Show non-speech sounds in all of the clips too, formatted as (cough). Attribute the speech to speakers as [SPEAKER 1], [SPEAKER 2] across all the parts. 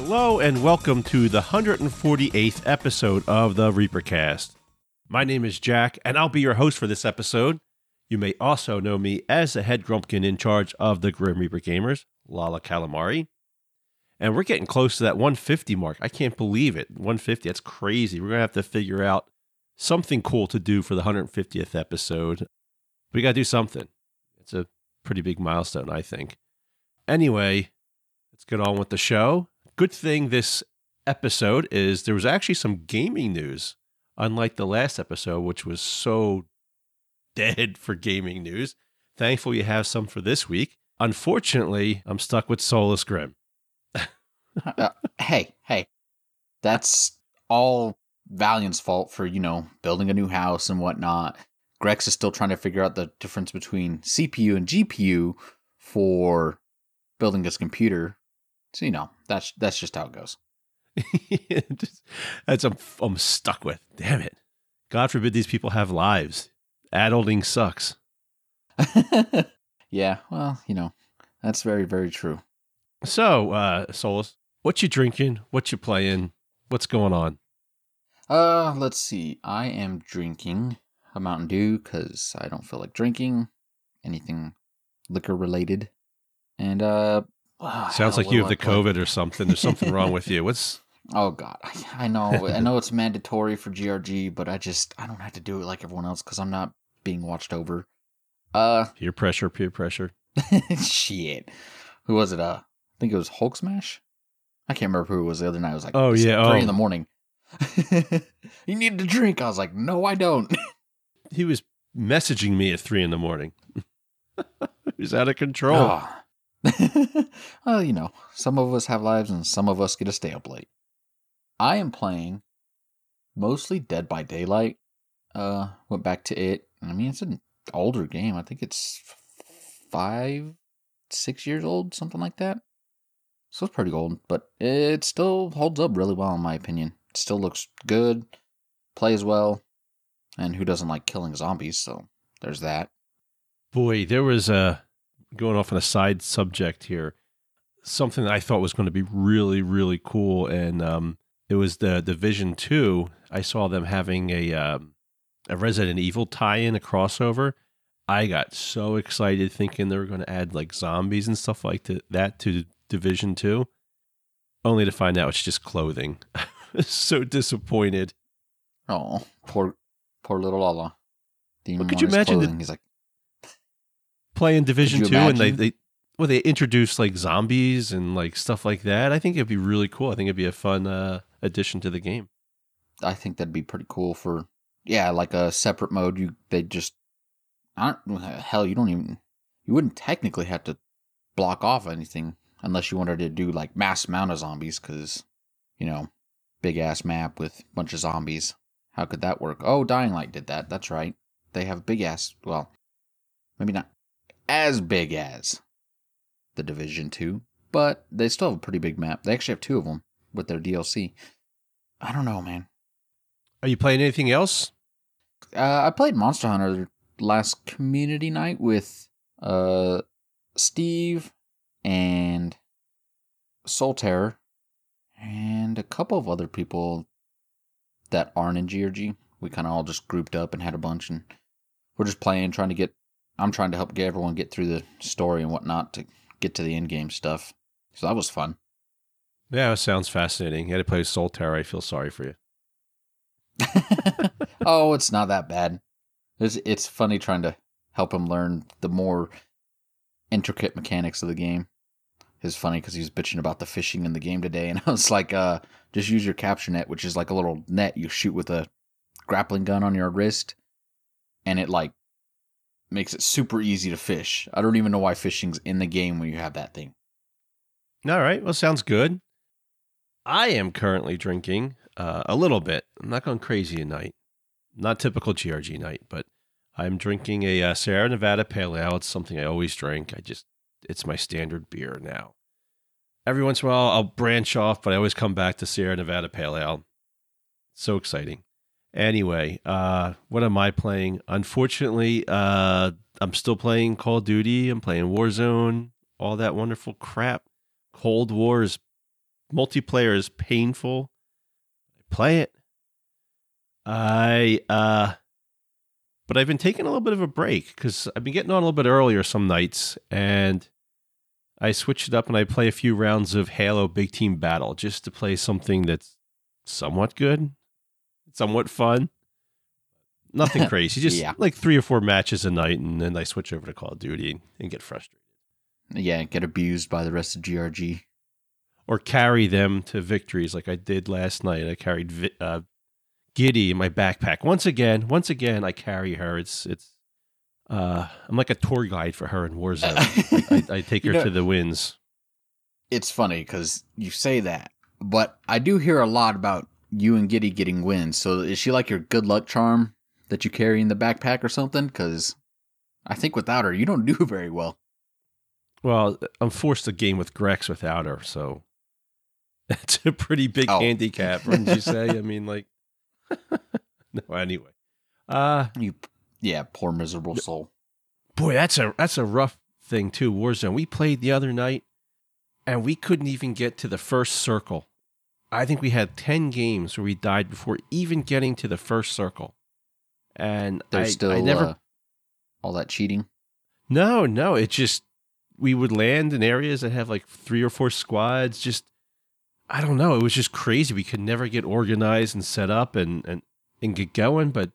[SPEAKER 1] Hello and welcome to the 148th episode of the Reapercast. My name is Jack and I'll be your host for this episode. You may also know me as the head grumpkin in charge of the Grim Reaper Gamers, Lala Calamari. And we're getting close to that 150 mark. I can't believe it. 150, that's crazy. We're going to have to figure out something cool to do for the 150th episode. We got to do something. It's a pretty big milestone, I think. Anyway, let's get on with the show good thing this episode is there was actually some gaming news, unlike the last episode, which was so dead for gaming news. Thankful you have some for this week. Unfortunately, I'm stuck with Solus Grim. (laughs)
[SPEAKER 2] uh, hey, hey, that's all Valiant's fault for, you know, building a new house and whatnot. Grex is still trying to figure out the difference between CPU and GPU for building his computer. So you know that's that's just how it goes. (laughs)
[SPEAKER 1] that's I'm, I'm stuck with. Damn it! God forbid these people have lives. Adulting sucks. (laughs)
[SPEAKER 2] yeah, well, you know, that's very very true.
[SPEAKER 1] So, uh, Solus, what you drinking? What you playing? What's going on?
[SPEAKER 2] Uh, let's see. I am drinking a Mountain Dew because I don't feel like drinking anything liquor related, and uh,
[SPEAKER 1] Oh, Sounds like you have the COVID or something. There's something wrong with you. What's (laughs)
[SPEAKER 2] Oh God, I, know, I know it's mandatory for GRG, but I just I don't have to do it like everyone else because I'm not being watched over. Uh, (laughs)
[SPEAKER 1] peer pressure, peer pressure.
[SPEAKER 2] shit. Who was it? Uh, I think it was Hulk Smash. I can't remember who it was the other night. I was like,
[SPEAKER 1] oh yeah,
[SPEAKER 2] three
[SPEAKER 1] oh.
[SPEAKER 2] in the morning. (laughs) you need to drink. I was like, no, I don't.
[SPEAKER 1] he was messaging me at three in the morning. He's out of control. Oh. (laughs)
[SPEAKER 2] well, you know, some of us have lives and some of us get to stay up late. I am playing mostly Dead by Daylight. Uh, went back to it. I mean, it's an older game. I think it's five, six years old, something like that. So it's pretty old, but it still holds up really well, in my opinion. It still looks good, plays well, and who doesn't like killing zombies? So there's that.
[SPEAKER 1] Boy, there was a going off on a side subject here, something that I thought was going to be really, really cool, and um, it was the Division Two. I saw them having a um, a Resident Evil tie-in, a crossover. I got so excited thinking they were going to add like zombies and stuff like to, that to Division Two, only to find out it's just clothing. (laughs) so disappointed.
[SPEAKER 2] Oh, poor, poor little Lala.
[SPEAKER 1] Could you imagine? The, He's like, playing Division Two and they, they well they introduce like zombies and like stuff like that. I think it'd be really cool. I think it'd be a fun uh, addition to the game.
[SPEAKER 2] I think that'd be pretty cool for yeah, like a separate mode. You they just hell. You don't even you wouldn't technically have to block off anything unless you wanted to do like mass amount of zombies because you know big ass map with bunch of zombies. How could that work? Oh, Dying Light did that. That's right. They have big ass. Well, maybe not as big as the Division 2, but they still have a pretty big map. They actually have two of them with their DLC. I don't know, man.
[SPEAKER 1] Are you playing anything else?
[SPEAKER 2] Uh, I played Monster Hunter last community night with uh, Steve and Soul Terror and a couple of other people that aren't in GRG. We kind of all just grouped up and had a bunch, and we're just playing, trying to get I'm trying to help get everyone get through the story and whatnot to get to the end game stuff. So that was fun.
[SPEAKER 1] Yeah, it sounds fascinating. You had to play Soul Terror. I feel sorry for you. (laughs) (laughs)
[SPEAKER 2] oh, it's not that bad. It's it's funny trying to help him learn the more intricate mechanics of the game. It's funny because he was bitching about the fishing in the game today, and (laughs) I was like, uh, just use your capture net, which is like a little net you shoot with a grappling gun on your wrist, and it like makes it super easy to fish. I don't even know why fishing's in the game when you have that thing.
[SPEAKER 1] All right. Well, sounds good. I am currently drinking uh, a little bit. I'm not going crazy tonight. Not typical GRG night, but I'm drinking a uh, Sierra Nevada Pale Ale. It's something I always drink. I just, it's my standard beer now. Every once in a while, I'll branch off, but I always come back to Sierra Nevada Pale Ale. So exciting. Anyway, uh, what am I playing? Unfortunately, uh, I'm still playing Call of Duty. I'm playing Warzone, all that wonderful crap. Cold War is multiplayer is painful. I play it. I uh but I've been taking a little bit of a break because I've been getting on a little bit earlier some nights and I switched it up and I play a few rounds of Halo Big Team Battle just to play something that's somewhat good, somewhat fun. Nothing (laughs) crazy, just
[SPEAKER 2] Yeah.
[SPEAKER 1] like three or four matches a night, and then I switch over to Call of Duty and get frustrated.
[SPEAKER 2] Yeah, get abused by the rest of GRG.
[SPEAKER 1] or carry them to victories like I did last night. I carried Vi- uh, Giddy in my backpack once again. Once again, I carry her. It's it's. Uh, I'm like a tour guide for her in Warzone. I, I take (laughs) her
[SPEAKER 2] know-
[SPEAKER 1] to the wins.
[SPEAKER 2] It's funny because you say that, but I do hear a lot about you and Giddy getting wins. So is she like your good luck charm that you carry in the backpack or something? Because I think without her, you don't (laughs) do very well.
[SPEAKER 1] Well, I'm forced to game with Grex without her, so (laughs) that's a pretty big
[SPEAKER 2] Oh.
[SPEAKER 1] handicap, wouldn't you say? I mean, like, (laughs) no. Anyway, uh,
[SPEAKER 2] You, yeah, poor miserable soul.
[SPEAKER 1] boy, that's a that's a rough thing too. Warzone. We played the other night, and we couldn't even get to the first circle. I think we had ten games where we died before even getting to the first circle. And
[SPEAKER 2] There's
[SPEAKER 1] I,
[SPEAKER 2] still
[SPEAKER 1] I never.
[SPEAKER 2] uh, all that cheating.
[SPEAKER 1] no, no. It just we would land in areas that have like three or four squads. Just I don't know. It was just crazy. We could never get organized and set up and and and get going, but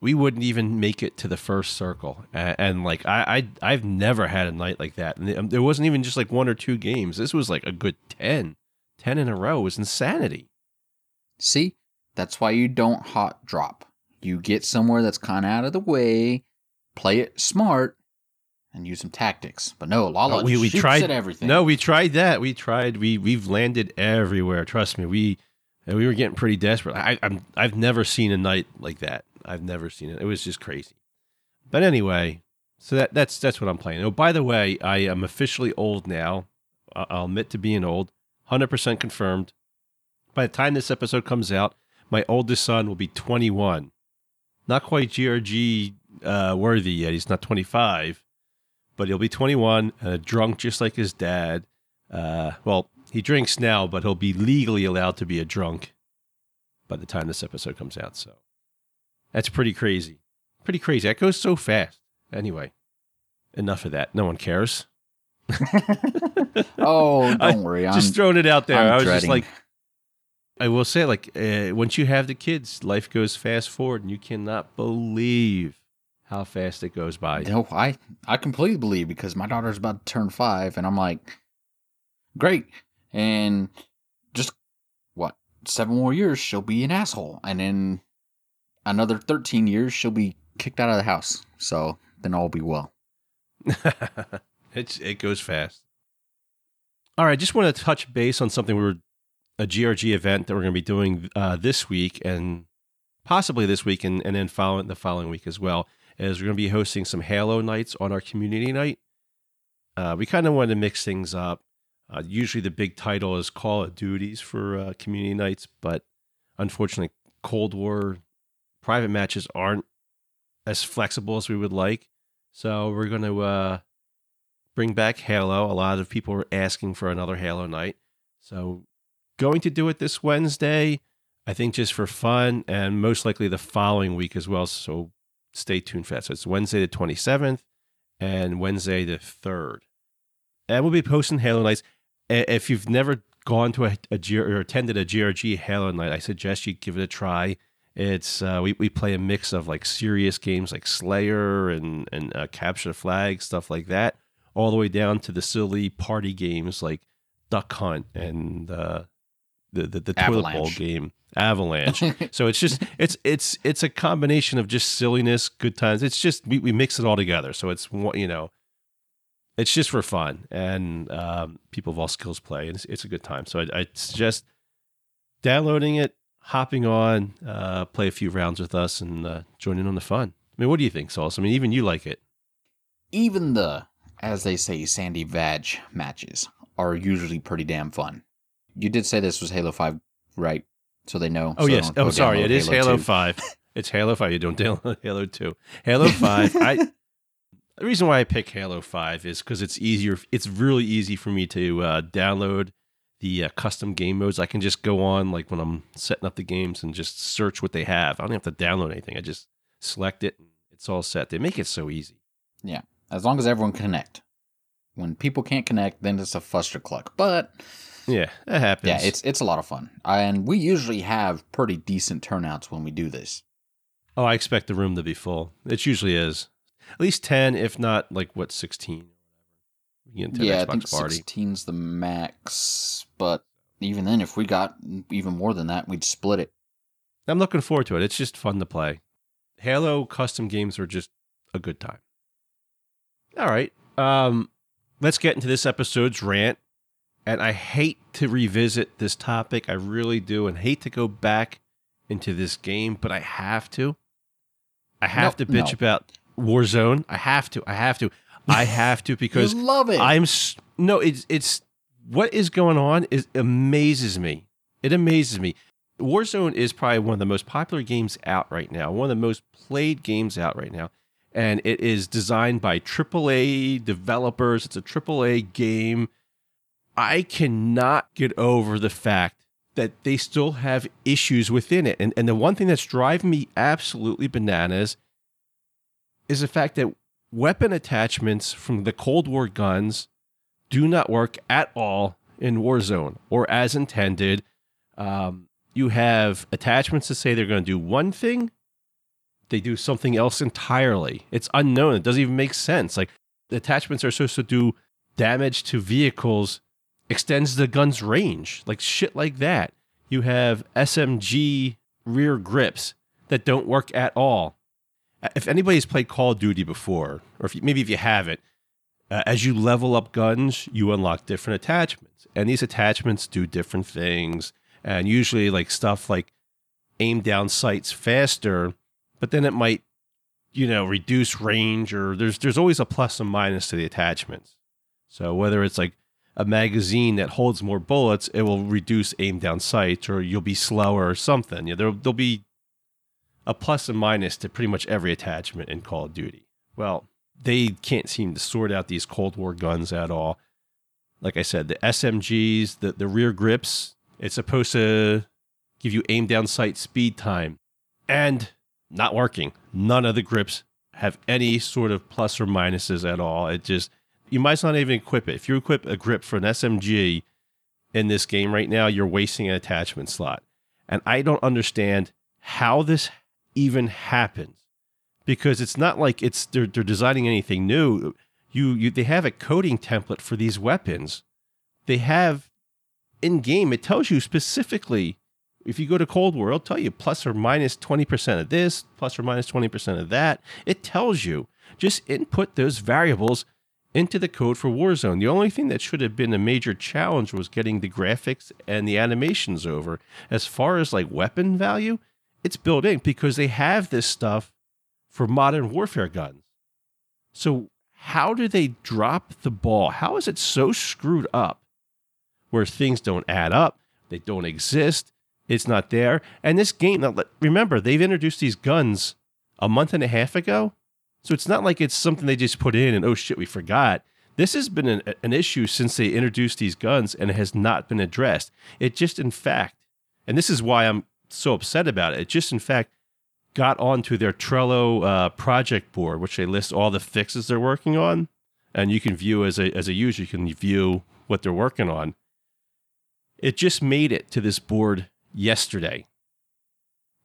[SPEAKER 1] we wouldn't even make it to the first circle. And, and like I, I I've never had a night like that. And there wasn't even just like one or two games. This was like a good 10. 10 in a row is insanity.
[SPEAKER 2] See, that's why you don't hot drop. You get somewhere that's kind of out of the way, play it smart, and use some tactics. But no, Lala
[SPEAKER 1] Oh, we we tried
[SPEAKER 2] at everything.
[SPEAKER 1] No, we tried that. We tried. We we've landed everywhere. Trust me. We and we were getting pretty desperate. I, I'm I've never seen a night like that. I've never seen it. It was just crazy. But anyway, so that that's that's what I'm playing. Oh, by the way, I am officially old now. I'll admit to being old. Hundred percent confirmed. By the time this episode comes out, my oldest son will be 21. Not quite GRG uh, worthy yet. He's not 25 but he'll be 21 and a drunk just like his dad. Uh, well, he drinks now, but he'll be legally allowed to be a drunk by the time this episode comes out. So that's pretty crazy. Pretty crazy. That goes so fast. Anyway, enough of that. No one cares. (laughs)
[SPEAKER 2] Oh, don't
[SPEAKER 1] I
[SPEAKER 2] worry. I'm
[SPEAKER 1] just throwing it out there.
[SPEAKER 2] I'm
[SPEAKER 1] I was
[SPEAKER 2] dreading.
[SPEAKER 1] just like, I will say, like, uh, once you have the kids, life goes fast forward, and you cannot believe how fast it goes by.
[SPEAKER 2] No, I I completely believe because my daughter's about to turn five, and I'm like, great, and just what seven more years she'll be an asshole, and in another thirteen years she'll be kicked out of the house. So then all will be well. (laughs)
[SPEAKER 1] it's it goes fast. All right, just want to touch base on something we were a GRG event that we're going to be doing uh, this week and possibly this week and, and then following the following week as well. Is we're going to be hosting some Halo nights on our community night. Uh, we kind of wanted to mix things up. Uh, usually, the big title is Call of Duties for uh, community nights, but unfortunately, Cold War private matches aren't as flexible as we would like. So we're going to uh, bring back Halo. A lot of people were asking for another Halo night. So going to do it this Wednesday, I think just for fun and most likely the following week as well. So stay tuned for that. So it's Wednesday the 27th and Wednesday the 3rd. And we'll be posting Halo nights. If you've never gone to a, a G- or attended a GRG Halo night, I suggest you give it a try. It's uh, we we play a mix of like serious games like Slayer and and uh, Capture the Flag stuff like that, all the way down to the silly party games like Duck Hunt and uh, the the, the toilet bowl game Avalanche. (laughs) so it's just it's it's it's a combination of just silliness, good times. It's just we, we mix it all together. So it's one- you know, it's just for fun, and um, people of all skills play, and it's, it's a good time. So I, I suggest downloading it, hopping on, uh, play a few rounds with us, and uh, joining on the fun. I mean, what do you think, Sauce? I mean, even you like it.
[SPEAKER 2] Even the, as they say, Sandy Vag matches are usually pretty damn fun. You did say this was Halo 5, right? So they know.
[SPEAKER 1] Oh,
[SPEAKER 2] so
[SPEAKER 1] yes. Oh, sorry. It is Halo
[SPEAKER 2] 2.
[SPEAKER 1] 5. (laughs) It's Halo 5. You don't download Halo 2. Halo (laughs) 5. I. The reason why I pick Halo 5 is because it's easier. It's really easy for me to uh, download the uh, custom game modes. I can just go on, like when I'm setting up the games, and just search what they have. I don't have to download anything. I just select it, and it's all set. They make it so easy.
[SPEAKER 2] As long as everyone can connect. When people can't connect, then it's a fustercluck. But
[SPEAKER 1] Yeah, that happens.
[SPEAKER 2] yeah, it's it's a lot of fun, and we usually have pretty decent turnouts when we do this.
[SPEAKER 1] Oh, I expect the room to be full. It usually is. At least 10, if not like what, 16. You get into
[SPEAKER 2] yeah, I think. 16's the max, but even then, if we got even more than that, we'd split it.
[SPEAKER 1] I'm looking forward to it. It's just fun to play. Halo custom games are just a good time. All right. Um, let's get into this episode's rant. And I hate to revisit this topic. I really do. And hate to go back into this game, but I have to. I have
[SPEAKER 2] No,
[SPEAKER 1] to bitch
[SPEAKER 2] no.
[SPEAKER 1] about Warzone. I have to. I have to. I (laughs) have to because
[SPEAKER 2] you love it.
[SPEAKER 1] I'm s- no, it's it's what is going on is amazes me. It amazes me. Warzone is probably one of the most popular games out right now, one of the most played games out right now, and it is designed by AAA developers. It's a AAA game. I cannot get over the fact that they still have issues within it. And and the one thing that's driving me absolutely bananas is the fact that weapon attachments from the Cold War guns do not work at all in Warzone or as intended. Um, you have attachments to say they're going to do one thing, they do something else entirely. It's unknown. It doesn't even make sense. Like attachments are supposed to do damage to vehicles, extends the gun's range, like shit like that. You have SMG rear grips that don't work at all if anybody's played Call of Duty before, or if you, maybe if you haven't, uh, as you level up guns, you unlock different attachments, and these attachments do different things, and usually like stuff like aim down sights faster, but then it might, you know, reduce range, or there's there's always a plus and minus to the attachments. So whether it's like a magazine that holds more bullets, it will reduce aim down sights, or you'll be slower or something. Yeah, there'll there'll be a plus and minus to pretty much every attachment in Call of Duty. Well, they can't seem to sort out these Cold War guns at all. Like I said, the SMGs, the, the rear grips, it's supposed to give you aim down sight speed time. And not working. None of the grips have any sort of plus or minuses at all. It just, you might not even equip it. If you equip a grip for an SMG in this game right now, you're wasting an attachment slot. And I don't understand how this even happens because it's not like it's they're, they're designing anything new you, you they have a coding template for these weapons they have in game it tells you specifically if you go to cold war it'll tell you plus or minus 20% of this plus or minus 20% of that it tells you just input those variables into the code for warzone the only thing that should have been a major challenge was getting the graphics and the animations over as far as like weapon value it's built in because they have this stuff for modern warfare guns. So, how do they drop the ball? How is it so screwed up where things don't add up? They don't exist. It's not there. And this game, now, remember, they've introduced these guns a month and a half ago. So, it's not like it's something they just put in and, oh shit, we forgot. This has been an, an issue since they introduced these guns and it has not been addressed. It just, in fact, and this is why I'm so upset about it. It just, in fact, got onto their Trello uh, project board, which they list all the fixes they're working on, and you can view as a as a user, you can view what they're working on. It just made it to this board yesterday.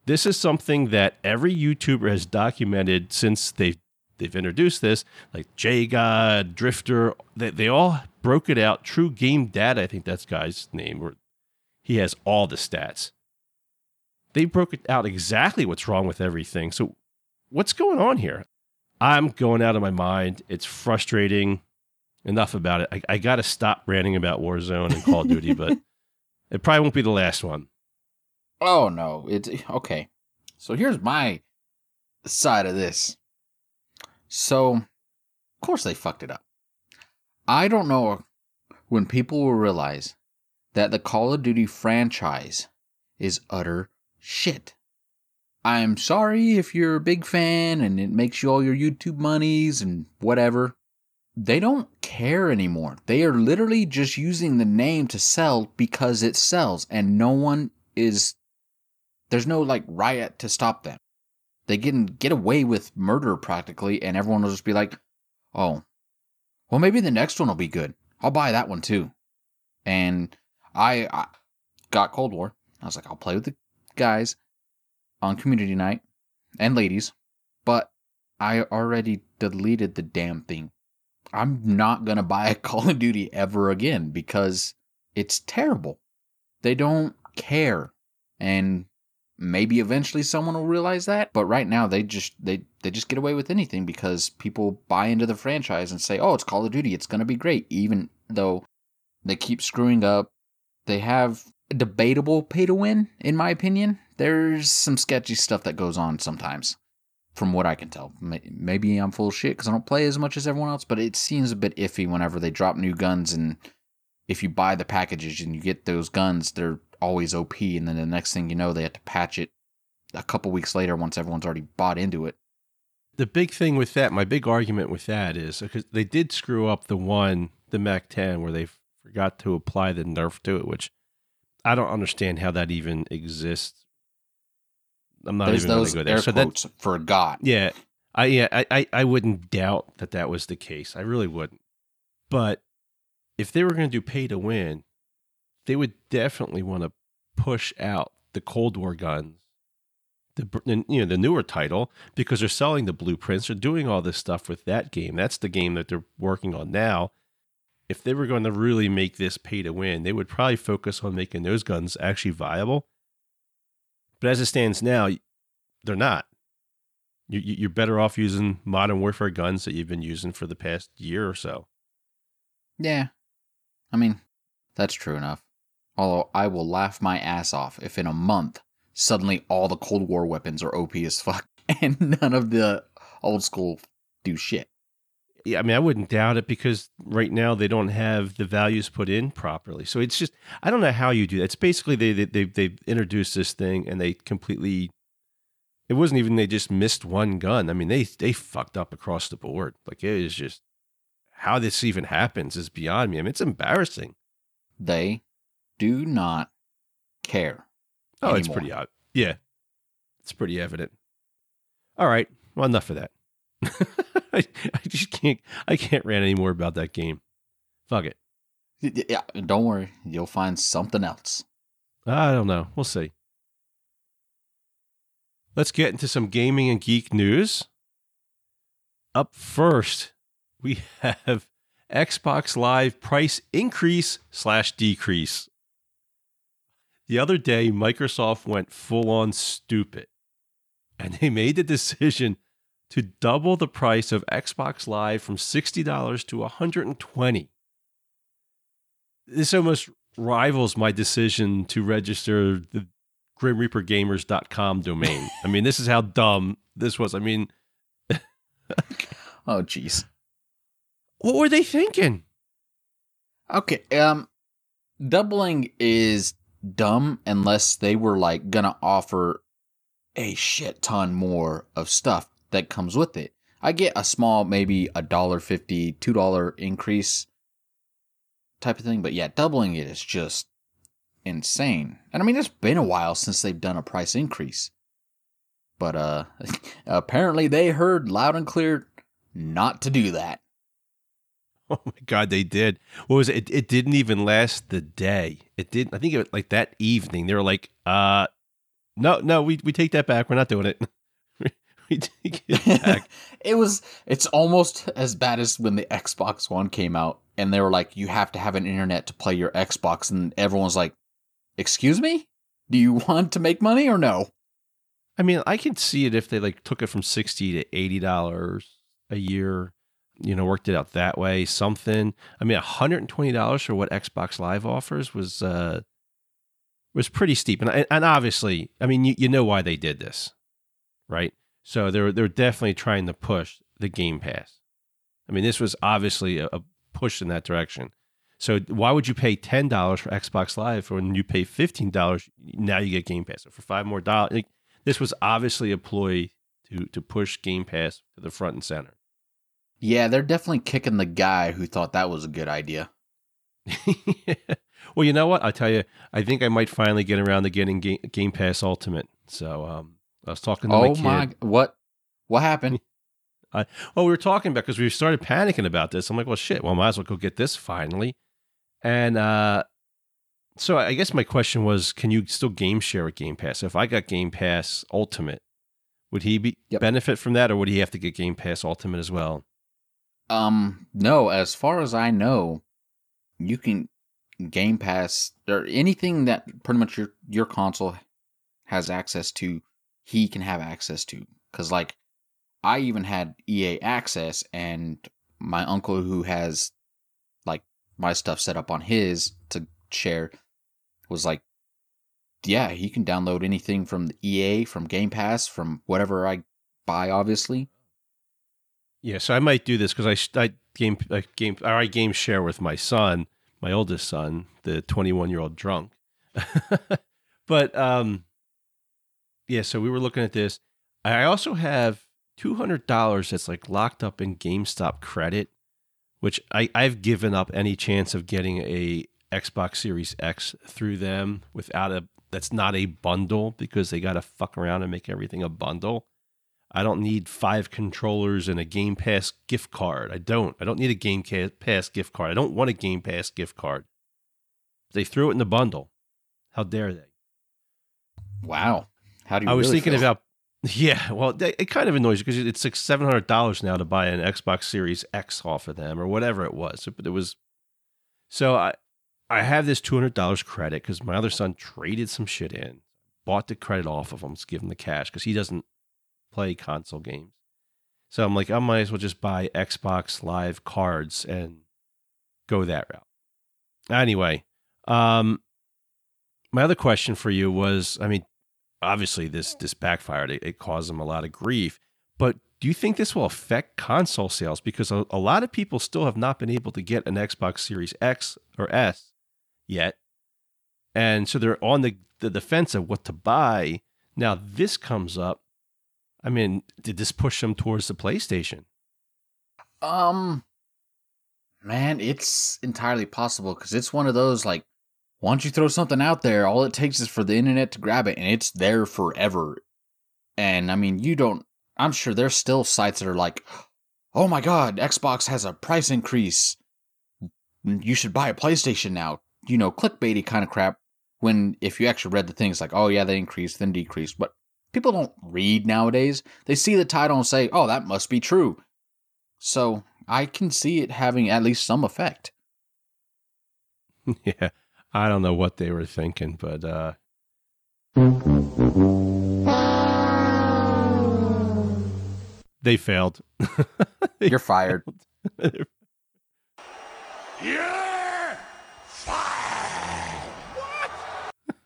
[SPEAKER 1] This is something that every YouTuber has documented since they've they've introduced this, like J God, Drifter. They, they all broke it out. True Game Data, I think that's guy's name. Or he has all the stats they broke it out exactly what's wrong with everything. So, what's going on here? I'm going out of my mind. It's frustrating. enough about it. I, I got to stop ranting about Warzone and Call of Duty, but (laughs) it probably won't be the last one.
[SPEAKER 2] Oh no, it's okay. So here's my side of this. So, of course they fucked it up. I don't know when people will realize that the Call of Duty franchise is utter shit. I'm sorry if you're a big fan and it makes you all your YouTube monies and whatever. They don't care anymore. They are literally just using the name to sell because it sells and no one is there's no like riot to stop them. They can get away with murder practically and everyone will just be like, "Oh, well maybe the next one will be good. I'll buy that one too." And I, I got Cold War. I was like, "I'll play with the guys on community night and ladies, but I already deleted the damn thing. I'm not going to buy a (laughs) Call of Duty ever again because it's terrible. They don't care. And maybe eventually someone will realize that, but right now they just they they just get away with anything because people buy into the franchise and say, "Oh, it's Call of Duty, it's going to be great," even though they keep screwing up. They have debatable pay to win in my opinion. There's some sketchy stuff that goes on sometimes from what I can tell. Maybe I'm full of shit because I don't play as much as everyone else, but it seems a bit iffy whenever they drop new guns and if you buy the packages and you get those guns, they're always OP, and then the next thing you know, they have to patch it a couple weeks later once everyone's already bought into it.
[SPEAKER 1] The big thing with that, my big argument with that is because they did screw up the one, the Mac 10, where they forgot to apply the nerf to it, which I don't understand how that even exists I'm not
[SPEAKER 2] There's
[SPEAKER 1] even going to go there. So
[SPEAKER 2] quotes
[SPEAKER 1] that,
[SPEAKER 2] forgot.
[SPEAKER 1] yeah, I yeah, I, I I wouldn't doubt that that was the case. I really wouldn't. But if they were going to do pay to win, they would definitely want to push out the Cold War guns, the you know the newer title because they're selling the blueprints. They're doing all this stuff with that game. That's the game that they're working on now. If they were going to really make this pay to win, they would probably focus on making those guns actually viable but as it stands now, they're not. You're better off using modern warfare guns that you've been using for the past year or so.
[SPEAKER 2] Yeah. I mean, that's true enough. Although I will laugh my ass off if in a month suddenly all the Cold War weapons are OP as fuck (laughs) and none of the old school do shit.
[SPEAKER 1] Yeah, I mean, I wouldn't doubt it because right now they don't have the values put in properly. So it's just I don't know how you do that. It's basically they they they, they introduced this thing and they completely. It wasn't even they just missed one gun. I mean, they they fucked up across the board. Like it is just how this even happens is beyond me. I mean, it's embarrassing.
[SPEAKER 2] They do not care.
[SPEAKER 1] Oh,
[SPEAKER 2] anymore.
[SPEAKER 1] it's pretty odd. Yeah, it's pretty evident. All right, well, enough of that. I, (laughs) I just can't. I can't rant anymore about that game. Fuck it.
[SPEAKER 2] Yeah, don't worry. You'll find something else.
[SPEAKER 1] I don't know. We'll see. Let's get into some gaming and geek news. Up first, we have Xbox Live price increase slash decrease. The other day, Microsoft went full on stupid, and they made the decision to double the price of Xbox Live from $60 to 120. This almost rivals my decision to register the grimreapergamers.com domain. I mean, this is how dumb this was. I mean, (laughs)
[SPEAKER 2] oh jeez.
[SPEAKER 1] What were they thinking?
[SPEAKER 2] Okay, um doubling is dumb unless they were like gonna offer a shit ton more of stuff that comes with it. I get a small, maybe a dollar fifty, two dollar increase type of thing, but yeah, doubling it is just insane. And I mean, it's been a while since they've done a price increase, but uh, (laughs) apparently they heard loud and clear not to do that. (laughs)
[SPEAKER 1] Oh my god, they did. What was it? It, it didn't even last the day. It didn't. I think it like that evening. They were like, "Uh, no, no, we we take that back. We're not doing it." (laughs) we take it back. (laughs)
[SPEAKER 2] it was it's almost as bad as when the Xbox One came out and they were like, you have to have an internet to play your Xbox, and everyone's like, Excuse me? Do you want to make money or no?
[SPEAKER 1] I mean, I can see it if they like took it from sixty to eighty dollars a year. You know, worked it out that way. Something. I mean, hundred and twenty dollars for what Xbox Live offers was uh, was pretty steep, and and obviously, I mean, you, you know why they did this, right? So they're they're definitely trying to push the Game Pass. I mean, this was obviously a, a push in that direction. So why would you pay ten dollars for Xbox Live when you pay fifteen dollars? Now you get Game Pass so for five more dollars. Like, this was obviously a ploy to to push Game Pass to the front and center.
[SPEAKER 2] Yeah, they're definitely kicking the guy who thought that was a good idea. (laughs)
[SPEAKER 1] well, you know what? I tell you, I think I might finally get around to getting Game, Game Pass Ultimate. So um, I was talking to
[SPEAKER 2] oh
[SPEAKER 1] my kid.
[SPEAKER 2] my, what? What happened? (laughs)
[SPEAKER 1] I, well, we were talking about because we started panicking about this. I'm like, well, shit. Well, I might as well go get this finally. And uh, so I guess my question was, can you still game share with Game Pass? If I got Game Pass Ultimate, would he be
[SPEAKER 2] Yep.
[SPEAKER 1] benefit from that, or would he have to get Game Pass Ultimate as well?
[SPEAKER 2] Um, no, as far as I know, you can Game Pass or anything that pretty much your your console has access to, he can have access to. Cause like, I even had EA access, and my uncle who has like my stuff set up on his to share was like, yeah, he can download anything from the EA, from Game Pass, from whatever I buy, obviously.
[SPEAKER 1] Yeah, so I might do this because I, I game I game or I game share with my son, my oldest son, the 21 year old drunk. (laughs) but um, yeah, so we were looking at this. I also have two hundred dollars that's like locked up in GameStop credit, which I I've given up any chance of getting a Xbox Series X through them without a that's not a bundle because they got to fuck around and make everything a bundle. I don't need five controllers and a Game Pass gift card. I don't. I don't need a Game Pass gift card. I don't want a Game Pass gift card. They threw it in the bundle. How dare they?
[SPEAKER 2] Wow, how do you?
[SPEAKER 1] I was
[SPEAKER 2] really
[SPEAKER 1] thinking
[SPEAKER 2] feel?
[SPEAKER 1] about. (laughs) Yeah, well, it kind of annoys you because it's like seven hundred dollars now to buy an Xbox Series X off of them or whatever it was. But it was. So I, I have this two hundred dollars credit because my other son traded some shit in, bought the credit off of him, give him the cash because he doesn't play console games. So I'm like, I might as well just buy Xbox Live cards and go that route. Anyway, um, my other question for you was, I mean, obviously this this backfired. It, it caused them a lot of grief. But do you think this will affect console sales? Because a, a lot of people still have not been able to get an Xbox Series X or S yet, and so they're on the the defense of what to buy. Now this comes up. I mean, did this push them towards the PlayStation?
[SPEAKER 2] Um, man, it's entirely possible because it's one of those like, once you throw something out there, all it takes is for the internet to grab it, and it's there forever. And I mean, you don't. I'm sure there's still sites that are like, "Oh my God, Xbox has a price increase. You should buy a PlayStation now." You know, clickbaity kind of crap. When if you actually read the things like, "Oh yeah, they increased, then decreased," but people don't read nowadays. They see the title and say, "Oh, that must be true." So I can see it having at least some effect. (laughs)
[SPEAKER 1] yeah, I don't know what they were thinking, but uh, they failed. (laughs)
[SPEAKER 2] You're fired. (laughs)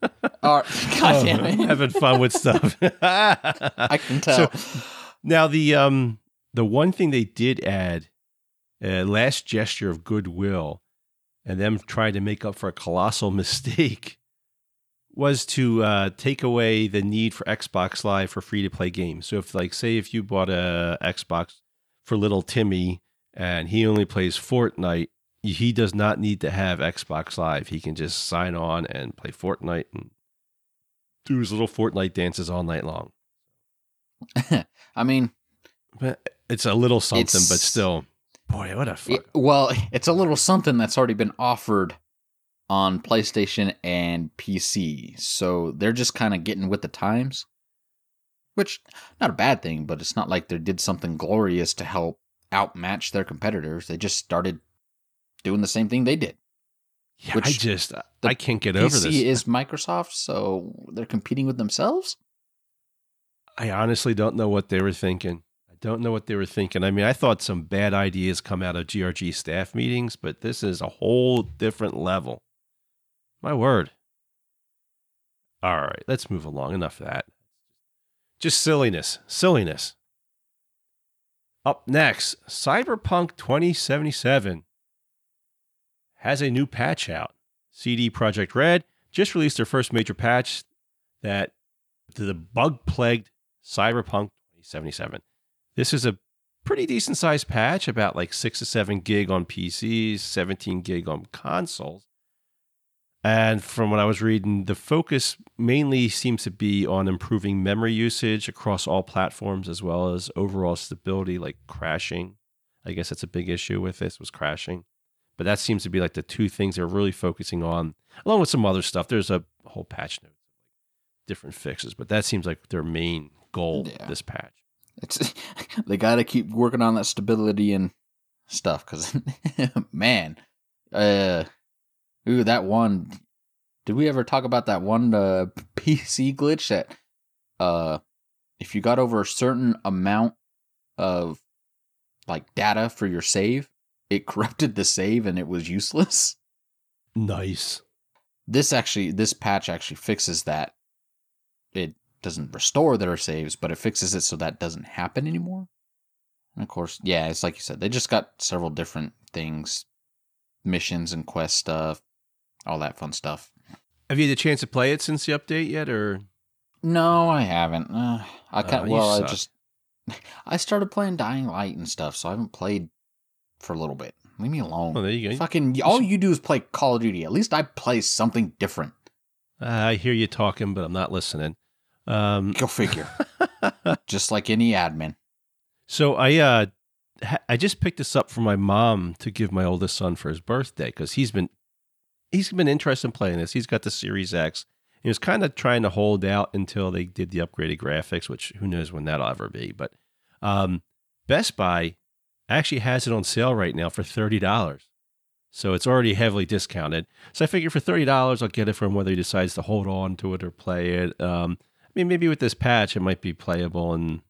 [SPEAKER 2] (laughs) Oh, God damn it.
[SPEAKER 1] having fun with stuff. (laughs) (laughs)
[SPEAKER 2] I can tell.
[SPEAKER 1] So, Now the um the one thing they did add, uh, last gesture of goodwill, and them trying to make up for a colossal mistake, was to uh, take away the need for Xbox Live for free to play games. So if like say if you bought a Xbox for little Timmy and he only plays Fortnite, he does not need to have Xbox Live. He can just sign on and play Fortnite and do his little Fortnite dances all night long. (laughs)
[SPEAKER 2] I mean,
[SPEAKER 1] But it's a little something, but still, boy, what a fuck.
[SPEAKER 2] it- well, it's a little something that's already been offered on PlayStation and PC. So they're just kind of getting with the times, which not a bad thing, but it's not like they did something glorious to help outmatch their competitors. They just started doing the same thing they did.
[SPEAKER 1] yeah, I just I can't get over
[SPEAKER 2] PC
[SPEAKER 1] this.
[SPEAKER 2] is Microsoft, so they're competing with themselves.
[SPEAKER 1] I honestly don't know what they were thinking. I don't know what they were thinking. I mean, I thought some bad ideas come out of GRG staff meetings, but this is a whole different level. My word. All right, let's move along. Enough of that. Just silliness. Silliness. Up next, Cyberpunk 2077 has a new patch out. CD Projekt Red just released their first major patch that the bug plagued Cyberpunk 2077. This is a pretty decent sized patch, about like six to seven gig on PCs, 17 gig on consoles. And from what I was reading, the focus mainly seems to be on improving memory usage across all platforms as well as overall stability, like crashing. I guess that's a big issue with this was crashing. But that seems to be like the two things they're really focusing on, along with some other stuff. There's a whole patch note, different fixes, but that seems like their main goal
[SPEAKER 2] Yeah.
[SPEAKER 1] this patch.
[SPEAKER 2] It's (laughs) they got to keep working on that stability and stuff because (laughs) man, uh, ooh, that one. Did we ever talk about that one uh, (laughs) PC glitch that uh, if you got over a certain amount of like data for your save, it corrupted the save and it was useless.
[SPEAKER 1] Nice.
[SPEAKER 2] This actually, this patch actually fixes that. It doesn't restore their saves, but it fixes it so that doesn't happen anymore. And of course, yeah, it's like you said, they just got several different things, missions and quest stuff, all that fun stuff.
[SPEAKER 1] Have you had a chance to play it since the update yet, or
[SPEAKER 2] No, I haven't. Uh, I
[SPEAKER 1] Oh,
[SPEAKER 2] can't.
[SPEAKER 1] you
[SPEAKER 2] well, I just (laughs) I started playing Dying Light and stuff, so I haven't played for a little bit. Leave me alone.
[SPEAKER 1] oh, there you go.
[SPEAKER 2] Fucking all you do is play Call of Duty. At least I play something different.
[SPEAKER 1] Uh, I hear you talking, but I'm not listening. Um,
[SPEAKER 2] Go figure. (laughs) just like any admin.
[SPEAKER 1] so I uh, ha- I just picked this up for my mom to give my oldest son for his birthday because he's been he's been interested in playing this. He's got the Series X. He was kind of trying to hold out until they did the upgraded graphics, which who knows when that'll ever be. But um, Best Buy actually has it on sale right now for thirty dollars. So it's already heavily discounted. So I figure for thirty dollars, I'll get it from whether he decides to hold on to it or play it. Um, I mean, maybe with this patch, it might be playable and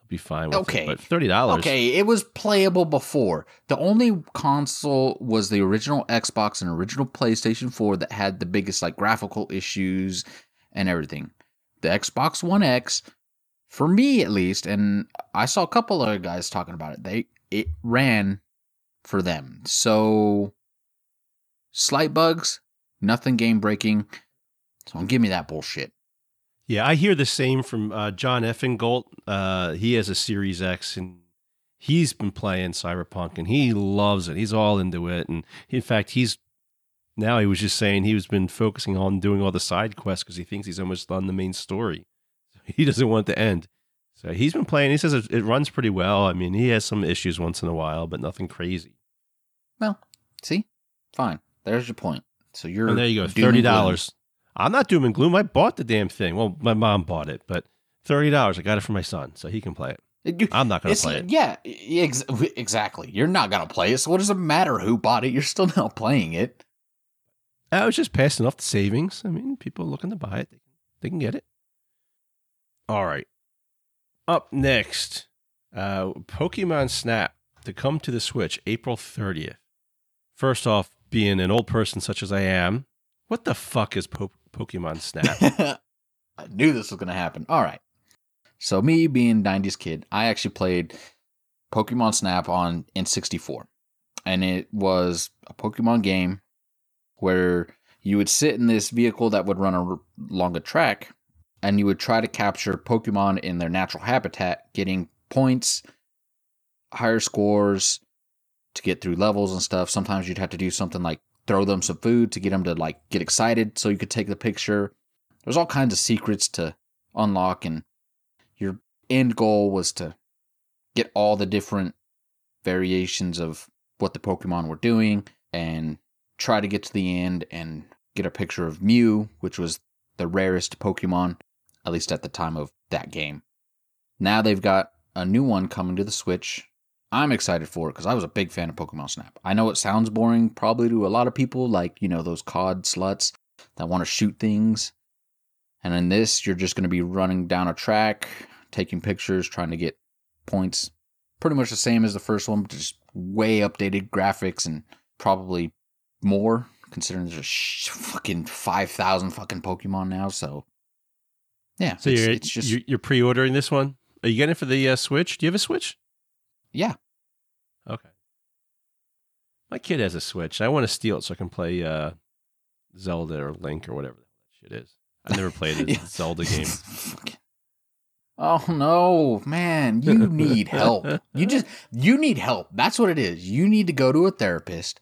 [SPEAKER 1] I'll be fine with it.
[SPEAKER 2] Okay.
[SPEAKER 1] it. But thirty dollars,
[SPEAKER 2] Okay, it was playable before. The only console was the original Xbox and original PlayStation 4 that had the biggest like graphical issues and everything. The Xbox One X, for me at least, and I saw a couple other guys talking about it. They it ran for them. So slight bugs, nothing game breaking. So don't give me that bullshit.
[SPEAKER 1] Yeah, I hear the same from uh, John Effingolt. Uh, he has a Series X and he's been playing Cyberpunk and he loves it. He's all into it. And in fact, he's now he was just saying he was been focusing on doing all the side quests because he thinks he's almost done the main story. (laughs) He doesn't want it to end. So he's been playing. He says it, it runs pretty well. I mean, he has some issues once in a while, but nothing crazy.
[SPEAKER 2] Well, see, fine. There's your point. So you're
[SPEAKER 1] And there you go, Thirty dollars. I'm not doom and gloom. I bought the damn thing. Well, my mom bought it, but thirty dollars. I got it for my son, so he can play it.
[SPEAKER 2] You-
[SPEAKER 1] I'm not going to play it.
[SPEAKER 2] Yeah, ex- exactly. You're not gonna play it. So what does it matter who bought it? You're still (laughs) not playing it.
[SPEAKER 1] I was just passing off the savings. I mean, people looking to buy it, they can get it. All right. Up next, uh, Pokemon Snap to come to the Switch April 30th. First off, being an old person such as I am, what the fuck is po- Pokemon Snap? (laughs)
[SPEAKER 2] I knew this was gonna happen. All right. So me being '90s kid, I actually played Pokemon Snap on N64, and it was a Pokemon game where you would sit in this vehicle that would run along a track, and you would try to capture Pokemon in their natural habitat, getting points, higher scores to get through levels and stuff. Sometimes you'd have to do something like throw them some food to get them to like get excited so you could take the picture. There's all kinds of secrets to unlock and your end goal was to get all the different variations of what the Pokemon were doing and try to get to the end and get a picture of Mew, which was the rarest Pokemon, at least at the time of that game. Now they've got a new one coming to the Switch. I'm excited for it because I was a big fan of Pokemon Snap. I know it sounds boring probably to a lot of people, like, you know, those COD sluts that want to shoot things. And in this, you're just going to be running down a track, taking pictures, trying to get points. Pretty much the same as the first one, just way updated graphics and probably more considering there's a fucking 5,000 fucking Pokemon now. So, yeah.
[SPEAKER 1] So
[SPEAKER 2] it's,
[SPEAKER 1] you're,
[SPEAKER 2] it's just,
[SPEAKER 1] you're pre-ordering this one. Are you getting it for the uh, Switch? Do you have a Switch?
[SPEAKER 2] yeah.
[SPEAKER 1] Okay. My kid has a Switch. I want to steal it so I can play uh, Zelda or Link or whatever that shit is. I've never played a (laughs)
[SPEAKER 2] Yeah.
[SPEAKER 1] Zelda game. (laughs)
[SPEAKER 2] Oh no, man, you (laughs) need help. You just you need help. That's what it is. You need to go to a therapist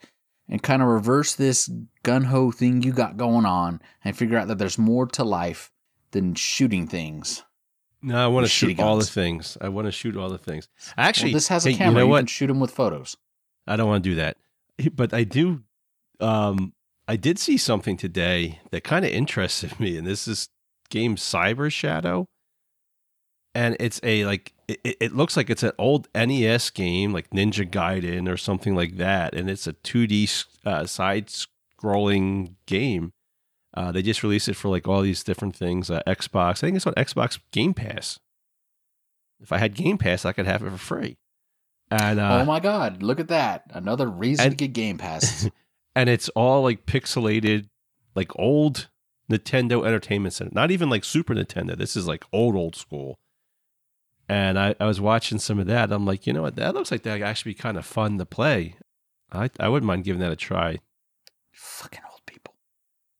[SPEAKER 2] and kind of reverse this gun ho thing you got going on and figure out that there's more to life than shooting things.
[SPEAKER 1] No, I want to shoot
[SPEAKER 2] shitty
[SPEAKER 1] all the things. I want to shoot all the things. Actually,
[SPEAKER 2] well, this has a
[SPEAKER 1] hey,
[SPEAKER 2] camera.
[SPEAKER 1] You know
[SPEAKER 2] You,
[SPEAKER 1] what?
[SPEAKER 2] can shoot them with photos.
[SPEAKER 1] I don't want to do that. But I do um I did see something today that kind of interested (laughs) me and this is game Cyber Shadow. And it's a like it, it looks like it's an old NES game like Ninja Gaiden or something like that and it's a 2D uh, side scrolling game. Uh, they just released it for like all these different things. Uh, Xbox, I think it's on Xbox Game Pass. If I had Game Pass, I could have it for free. And uh,
[SPEAKER 2] oh my god, look at that. Another reason to get Game Pass. (laughs)
[SPEAKER 1] and it's all like pixelated, like old Nintendo Entertainment Center. Not even like Super Nintendo. This is like old, old school. And I, I was watching some of that. I'm like, you know what? That looks like that actually be kind of fun to play. I I wouldn't mind giving that a try.
[SPEAKER 2] Fucking old.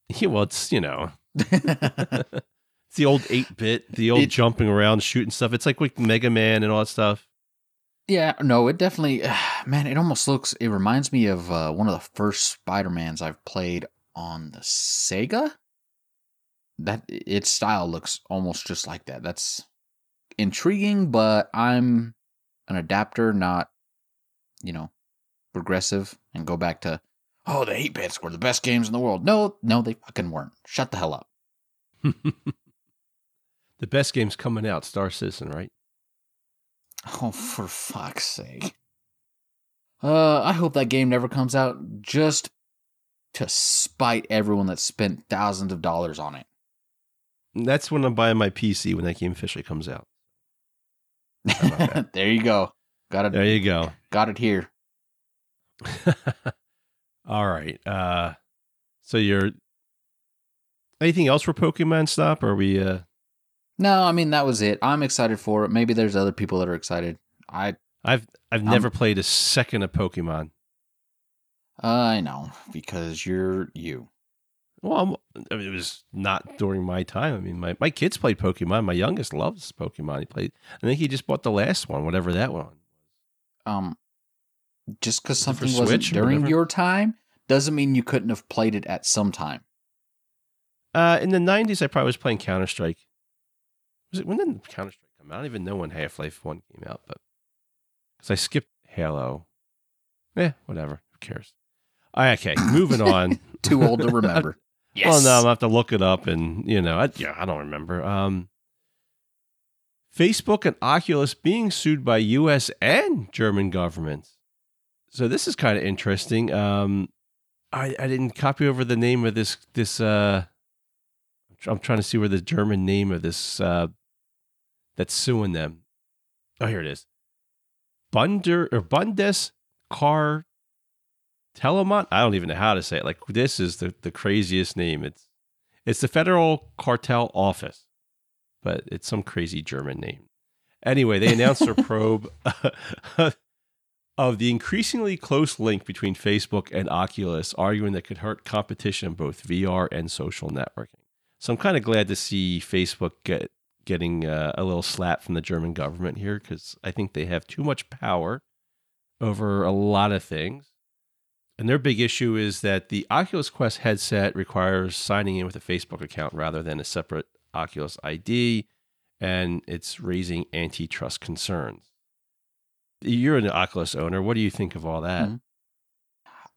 [SPEAKER 1] Yeah, well, it's you know, (laughs) it's the old eight bit, the old
[SPEAKER 2] It-
[SPEAKER 1] jumping around, shooting stuff. It's like with Mega Man and all that stuff.
[SPEAKER 2] Yeah, no, it definitely, (sighs) man, it almost looks, it reminds me of uh, one of the first Spider-Mans I've played on the Sega. That, its style looks almost just like that. That's intriguing, but I'm an adapter, not, you know, progressive and go back to, oh, the 8 bits were the best games in the world. No, no, they fucking weren't. Shut the hell up. (laughs)
[SPEAKER 1] the best game's coming out, Star Citizen, right?
[SPEAKER 2] Oh, for fuck's sake. Uh, I hope that game never comes out just to spite everyone that spent thousands of dollars on it.
[SPEAKER 1] That's when I'm buying my PC when that game officially comes out. How about that? (laughs)
[SPEAKER 2] there you go. Got it.
[SPEAKER 1] There you go.
[SPEAKER 2] Got it here. (laughs)
[SPEAKER 1] All right. Uh so you're anything else for Pokemon Snap? Or are we uh
[SPEAKER 2] No, I mean that was it. I'm excited for it. Maybe there's other people that are excited. I
[SPEAKER 1] I've I've
[SPEAKER 2] Um,
[SPEAKER 1] never played a second of Pokemon.
[SPEAKER 2] I know because you're you.
[SPEAKER 1] Well, I'm- I mean, it was not during my time. I mean, my, my kids played Pokemon. My youngest loves Pokemon. He played. I think he just bought the last one, whatever that one. Was.
[SPEAKER 2] Um, just because
[SPEAKER 1] Is it for
[SPEAKER 2] something wasn't
[SPEAKER 1] Switch
[SPEAKER 2] during your time doesn't mean you couldn't have played it at some time.
[SPEAKER 1] Uh, in the '90s, I probably was playing Counter Strike. Was it when did Counter Strike come out? I don't even know when Half Life One came out, but because I skipped Halo. Eh, whatever. Who cares? Right, okay, (coughs) moving on. (laughs)
[SPEAKER 2] Too old to remember. (laughs) yes.
[SPEAKER 1] Well, no, I'm gonna have to look it up, and you know, I, yeah, I don't remember. Um, Facebook and Oculus being sued by U.S. and German governments. So this is kind of interesting. Um, I I didn't copy over the name of this this. Uh, I'm trying to see where the German name of this uh, that's suing them. Oh, here it is. Bunder or Bundes Car Telemont. I don't even know how to say it. Like this is the, the craziest name. It's it's the Federal Cartel Office, but it's some crazy German name. Anyway, they announced their (laughs) probe (laughs) of the increasingly close link between Facebook and Oculus, arguing that could hurt competition in both VR and social networking. So I'm kind of glad to see Facebook get getting uh, a little slap from the German government here because I think they have too much power over a lot of things. And their big issue is that the Oculus Quest headset requires signing in with a Facebook account rather than a separate Oculus ID, and it's raising antitrust concerns. You're an Oculus owner. What do you think of all that?
[SPEAKER 2] Mhm.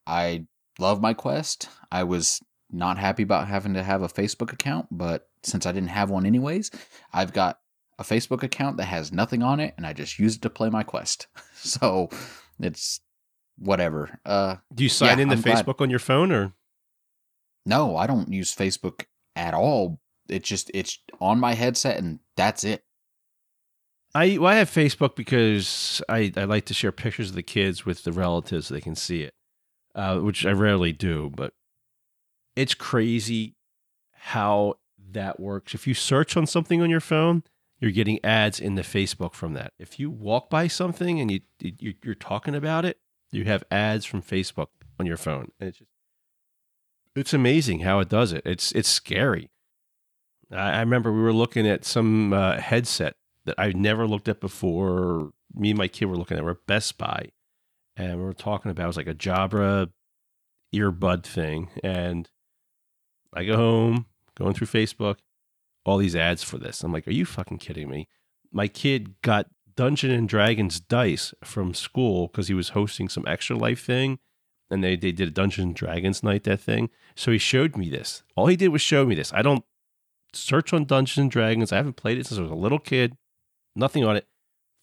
[SPEAKER 2] I love my Quest. I was not happy about having to have a Facebook account, but since I didn't have one anyways, I've got a Facebook account that has nothing on it, and I just use it to play my Quest. (laughs) So it's whatever. Uh,
[SPEAKER 1] Do you sign
[SPEAKER 2] Yeah, I'm glad.
[SPEAKER 1] Facebook on your phone or?
[SPEAKER 2] no, I don't use Facebook at all. It's just it's on my headset, and that's it.
[SPEAKER 1] I well, I have Facebook because I, I like to share pictures of the kids with the relatives so they can see it, uh, which I rarely do. But it's crazy how that works. If you search on something on your phone, you're getting ads in the Facebook from that. If you walk by something and you, you you're talking about it, you have ads from Facebook on your phone, and it's just it's amazing how it does it. It's it's scary. I, I remember we were looking at some uh, headset that I've never looked at before. Me and my kid were looking at. We're Best Buy, and we were talking about it was like a Jabra earbud thing. And I go home, going through Facebook, all these ads for this. I'm like, are you fucking kidding me? My kid got Dungeon and Dragons dice from school because he was hosting some extra life thing. And they, they did a Dungeon and Dragons night, that thing. So he showed me this. All he did was show me this. I don't search on Dungeons and Dragons. I haven't played it since I was a little kid. Nothing on it.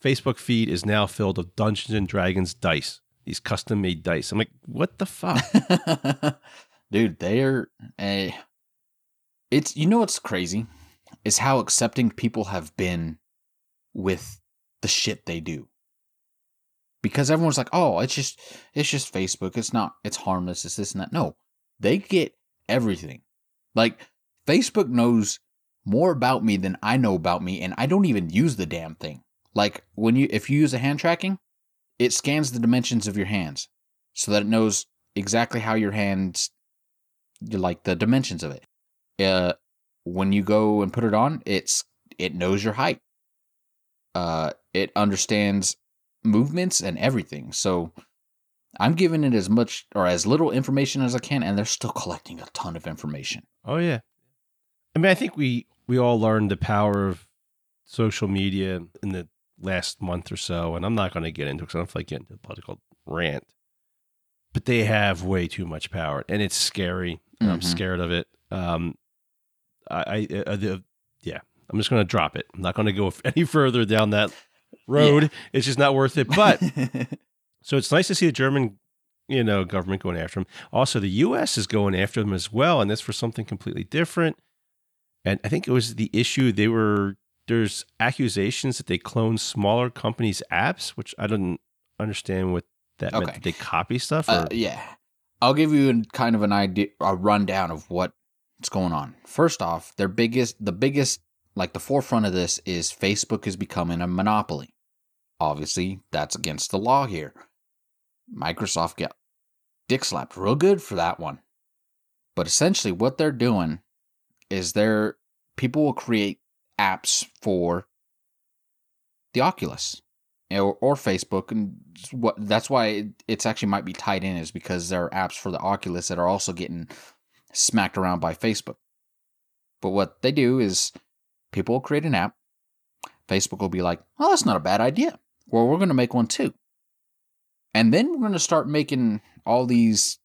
[SPEAKER 1] Facebook feed is now filled with Dungeons and Dragons dice. These custom made dice. I'm like, what the fuck? (laughs)
[SPEAKER 2] Dude, they're a. It's you know what's crazy is how accepting people have been with the shit they do. Because everyone's like, "Oh, it's just it's just Facebook. It's not it's harmless. It's this and that." No. They get everything. Like Facebook knows more about me than I know about me and I don't even use the damn thing. Like when you if you use a hand tracking, it scans the dimensions of your hands so that it knows exactly how your hands like the dimensions of it. Uh when you go and put it on, it's it knows your height. Uh it understands movements and everything. So I'm giving it as much or as little information as I can and they're still collecting a ton of information.
[SPEAKER 1] Oh yeah. I mean, I think we we all learned the power of social media in the last month or so, and I'm not going to get into it because I don't feel like getting into a political rant. But they have way too much power, and it's scary. Mm-hmm. I'm scared of it. Um, I, I uh, the, yeah, I'm just going to drop it. I'm not going to go (laughs) any further down that road. Yeah. It's just not worth it. But (laughs) so it's nice to see the German, you know, government going after them. Also, the U.S. is going after them as well, and that's for something completely different. And I think it was the issue they were there's accusations that they clone smaller companies' apps, which I don't understand what that okay. meant. Did they copy stuff?
[SPEAKER 2] Uh, yeah, I'll give you kind of an idea, a rundown of what's going on. First off, their biggest, the biggest, like the forefront of this is Facebook is becoming a monopoly. Obviously, that's against the law here. Microsoft got dick slapped real good for that one. But essentially, what they're doing is they're people will create apps for the Oculus or, or Facebook, and what that's why it's actually might be tied in is because there are apps for the Oculus that are also getting smacked around by Facebook. But what they do is people will create an app. Facebook will be like, "Well, that's not a bad idea. Well, we're going to make one too." And then we're going to start making all these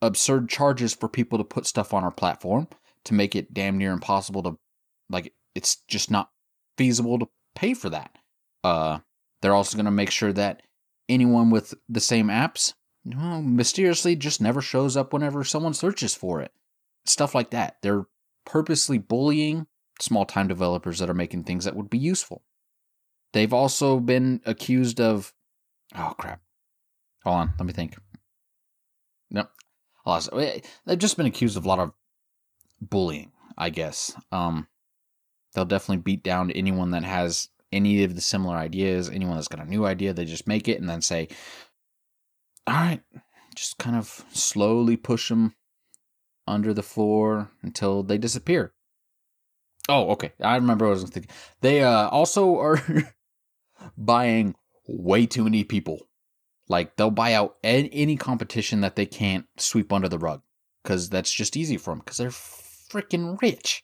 [SPEAKER 2] absurd charges for people to put stuff on our platform to make it damn near impossible to like it's just not feasible to pay for that. Uh they're also going to make sure that anyone with the same apps well, mysteriously just never shows up whenever someone searches for it. Stuff like that. They're purposely bullying small time developers that are making things that would be useful. They've also been accused of oh crap. Hold on, let me think. No. They've just been accused of a lot of bullying, I guess. Um, they'll definitely beat down anyone that has any of the similar ideas. Anyone that's got a new idea, they just make it and then say, "All right," just kind of slowly push them under the floor until they disappear. Oh, okay. I remember what I was thinking. They uh, also (laughs) are buying way too many people. Like they'll buy out any competition that they can't sweep under the rug because that's just easy for them because they're freaking rich.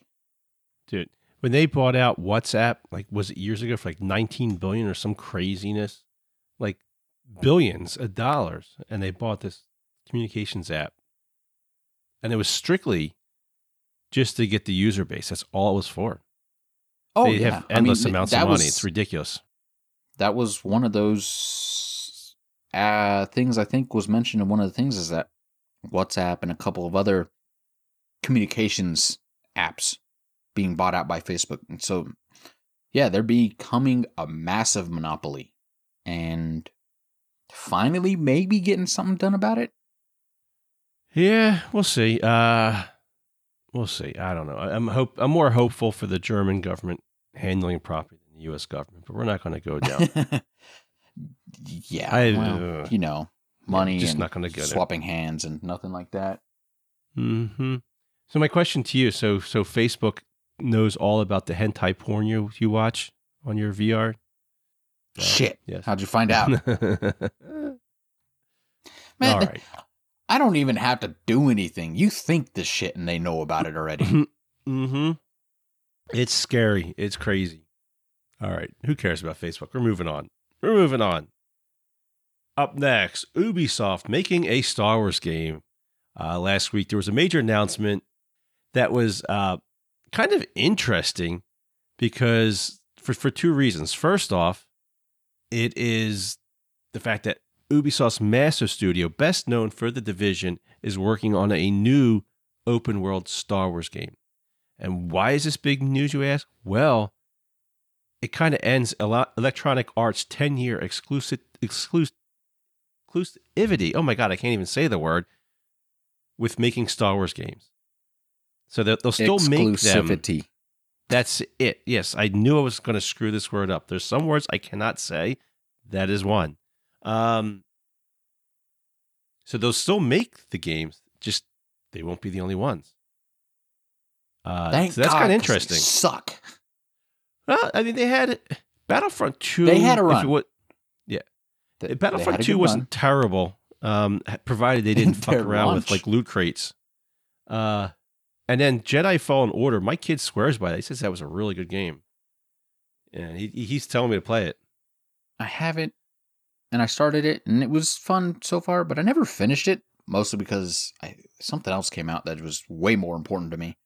[SPEAKER 1] Dude, when they bought out WhatsApp, like was it years ago for like 19 billion or some craziness, like billions of dollars, and they bought this communications app, and it was strictly just to get the user base. That's all it was for.
[SPEAKER 2] Oh,
[SPEAKER 1] they
[SPEAKER 2] yeah.
[SPEAKER 1] have endless
[SPEAKER 2] I mean,
[SPEAKER 1] amounts of money.
[SPEAKER 2] was,
[SPEAKER 1] it's ridiculous.
[SPEAKER 2] That was one of those uh, things I think was mentioned. And one of the things is that WhatsApp and a couple of other communications apps being bought out by Facebook. And so yeah, they're becoming a massive monopoly. And finally maybe getting something done about it.
[SPEAKER 1] Yeah, we'll see. Uh we'll see. I don't know. I'm hope I'm more hopeful for the German government handling properly than the US government, but we're not going to go down. (laughs)
[SPEAKER 2] yeah,
[SPEAKER 1] I-
[SPEAKER 2] well,
[SPEAKER 1] uh,
[SPEAKER 2] you know, money
[SPEAKER 1] just
[SPEAKER 2] and
[SPEAKER 1] not going to go there.
[SPEAKER 2] swapping hands and nothing like that.
[SPEAKER 1] hmm So my question to you, so so Facebook knows all about the hentai porn you you watch on your VR? Uh,
[SPEAKER 2] Shit.
[SPEAKER 1] Yes.
[SPEAKER 2] How'd you find out? (laughs)
[SPEAKER 1] all
[SPEAKER 2] Man,
[SPEAKER 1] right.
[SPEAKER 2] I don't even have to do anything. You think this shit and they know about it already.
[SPEAKER 1] Mm-hmm. It's scary. It's crazy. All right. Who cares about Facebook? We're moving on. We're moving on. Up next, Ubisoft making a Star Wars game. Uh, last week, there was a major announcement that was uh, kind of interesting because for, for two reasons. First off, it is the fact that Ubisoft's Massive studio, best known for the division, is working on a new open world Star Wars game. And why is this big news, you ask? Well, it kind of ends Electronic Arts' 10 year exclusive, exclusive, exclusivity. Oh my God, I can't even say the word with making Star Wars games. So they'll, they'll still make them. That's it. Yes, I knew I was going to screw this word up. There's some words I cannot say. That is one. Um, so they'll still make the games, just they won't be the only ones. Uh,
[SPEAKER 2] Thank
[SPEAKER 1] so that's kind of
[SPEAKER 2] they
[SPEAKER 1] interesting.
[SPEAKER 2] Suck.
[SPEAKER 1] Well, I mean, they had Battlefront Two.
[SPEAKER 2] They had a run.
[SPEAKER 1] wa-
[SPEAKER 2] They- they
[SPEAKER 1] Battlefront
[SPEAKER 2] a
[SPEAKER 1] Two wasn't
[SPEAKER 2] run.
[SPEAKER 1] terrible, um, provided they (laughs) didn't fuck around with like loot crates. Uh, and then Jedi Fallen Order. My kid swears by that. He says that was a really good game, and he he's telling me to play it.
[SPEAKER 2] I haven't, and I started it, and it was fun so far, but I never finished it. Mostly because I, something else came out that was way more important to me.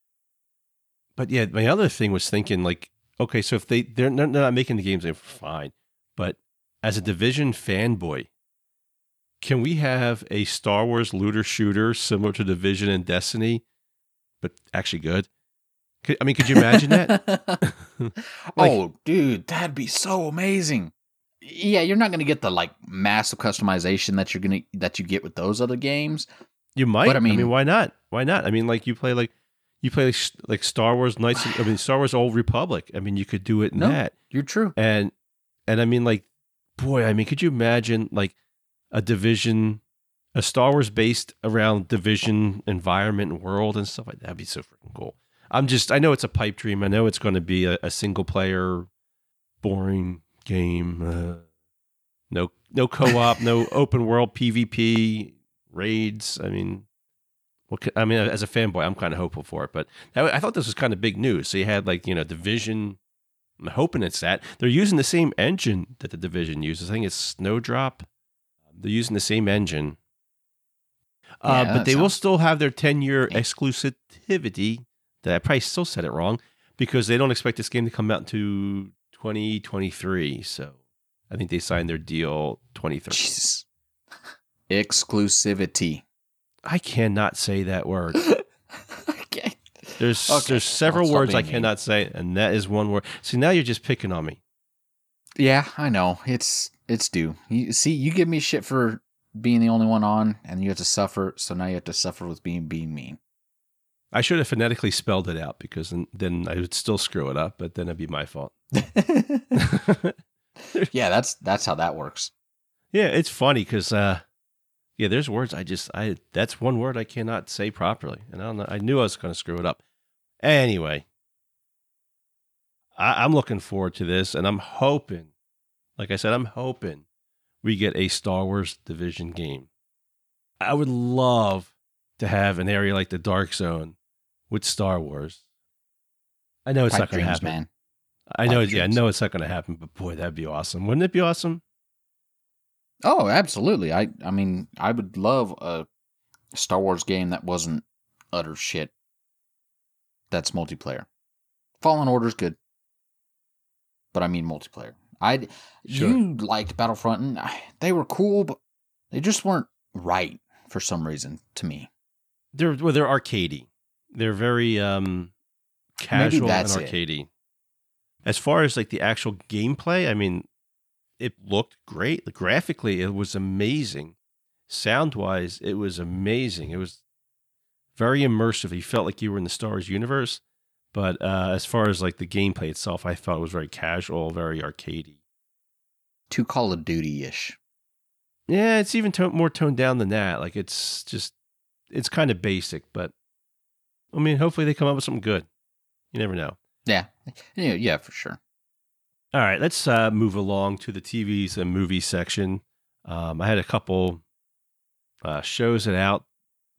[SPEAKER 1] But yeah, my other thing was thinking like, okay, so if they they're not, they're not making the games, they're fine. But as a division fanboy, can we have a Star Wars looter shooter similar to Division and Destiny, but actually good? Could, I mean, could you imagine that? (laughs) (laughs) Like-
[SPEAKER 2] oh, dude, that'd be so amazing. Yeah, you're not gonna get the like massive customization that you're gonna that you get with those other games.
[SPEAKER 1] You might.
[SPEAKER 2] But, I
[SPEAKER 1] I mean,
[SPEAKER 2] mean-
[SPEAKER 1] why not? Why not? I mean, like you play like you play like, like Star Wars Knights. I mean, Star Wars Old Republic. I mean, you could do it in
[SPEAKER 2] No.
[SPEAKER 1] that.
[SPEAKER 2] You're true.
[SPEAKER 1] And and I mean, like, boy, I mean, could you imagine like a division, a Star Wars based around division environment and world and stuff like that? That'd be so freaking cool. I'm just, I know it's a pipe dream. I know it's going to be a, a single player, boring game. Uh, no, no co-op, no (laughs) open world PvP raids. I mean, what? Could, I mean, as a fanboy, I'm kind of hopeful for it. But I thought this was kind of big news. So you had like you know division. I'm hoping it's that they're using the same engine that the division uses. I think it's Snowdrop. They're using the same engine. Uh,
[SPEAKER 2] Yeah,
[SPEAKER 1] but
[SPEAKER 2] that
[SPEAKER 1] they will still have their 10 year
[SPEAKER 2] Yeah.
[SPEAKER 1] exclusivity. That I probably still said it wrong because they don't expect this game to come out to 2023. So I think they signed their deal 2030.
[SPEAKER 2] Jesus. (laughs) Exclusivity.
[SPEAKER 1] I cannot say that word. (laughs)
[SPEAKER 2] okay.
[SPEAKER 1] There's
[SPEAKER 2] Okay,
[SPEAKER 1] there's several words I
[SPEAKER 2] being mean.
[SPEAKER 1] cannot say, and that is one word. See, now you're just picking on me.
[SPEAKER 2] Yeah, I know. It's it's due. You see, you give me shit for being the only one on, and you have to suffer. So now you have to suffer with being being mean.
[SPEAKER 1] I should have phonetically spelled it out because then, then I would still screw it up, but then it'd be my fault. (laughs) (laughs)
[SPEAKER 2] yeah, that's that's how that works.
[SPEAKER 1] yeah, it's funny because uh, yeah, there's words I just I that's one word I cannot say properly, and I don't know. I knew I was going to screw it up. Anyway, I, I'm looking forward to this, and I'm hoping, like I said, I'm hoping we get a Star Wars Division game. I would love to have an area like the Dark Zone with Star Wars. I know it's
[SPEAKER 2] Pipe
[SPEAKER 1] not going to happen.
[SPEAKER 2] man.
[SPEAKER 1] I know,
[SPEAKER 2] Pipe
[SPEAKER 1] yeah, I know it's not going to happen, but boy, that'd be awesome. Wouldn't it be awesome?
[SPEAKER 2] Oh, absolutely. I I mean, I would love a Star Wars game that wasn't utter shit. That's multiplayer. Fallen Order's good, but I mean multiplayer. I
[SPEAKER 1] Sure.
[SPEAKER 2] you liked Battlefront, and I- they were cool, but they just weren't right for some reason to me.
[SPEAKER 1] They're well, they're arcadey. They're very um casual and
[SPEAKER 2] it.
[SPEAKER 1] arcadey. as far as like the actual gameplay, I mean, it looked great. Graphically, it was amazing. Sound wise, it was amazing. It was very immersive. You felt like you were in the Star Wars universe. But uh, as far as like the gameplay itself, I thought it was very casual, very arcadey.
[SPEAKER 2] Too Call of Duty ish.
[SPEAKER 1] Yeah, it's even to- more toned down than that. Like it's just, it's kind of basic, but I mean, hopefully they come up with something good. You never know.
[SPEAKER 2] Yeah. Yeah, yeah, for sure.
[SPEAKER 1] All right, let's uh, move along to the TVs and movies section. Um, I had a couple uh, shows that out,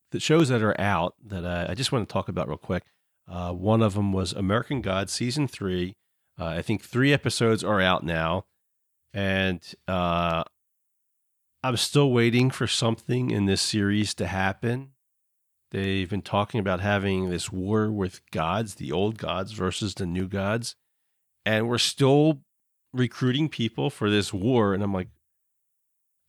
[SPEAKER 1] the shows that are out that uh, I just want to talk about real quick. Uh, one of them was American Gods season three. Uh, I think three episodes are out now, and uh, I'm still waiting for something in this series to happen. They've been talking about having this war with gods, the old gods versus the new gods. And we're still recruiting people for this war. And I'm like,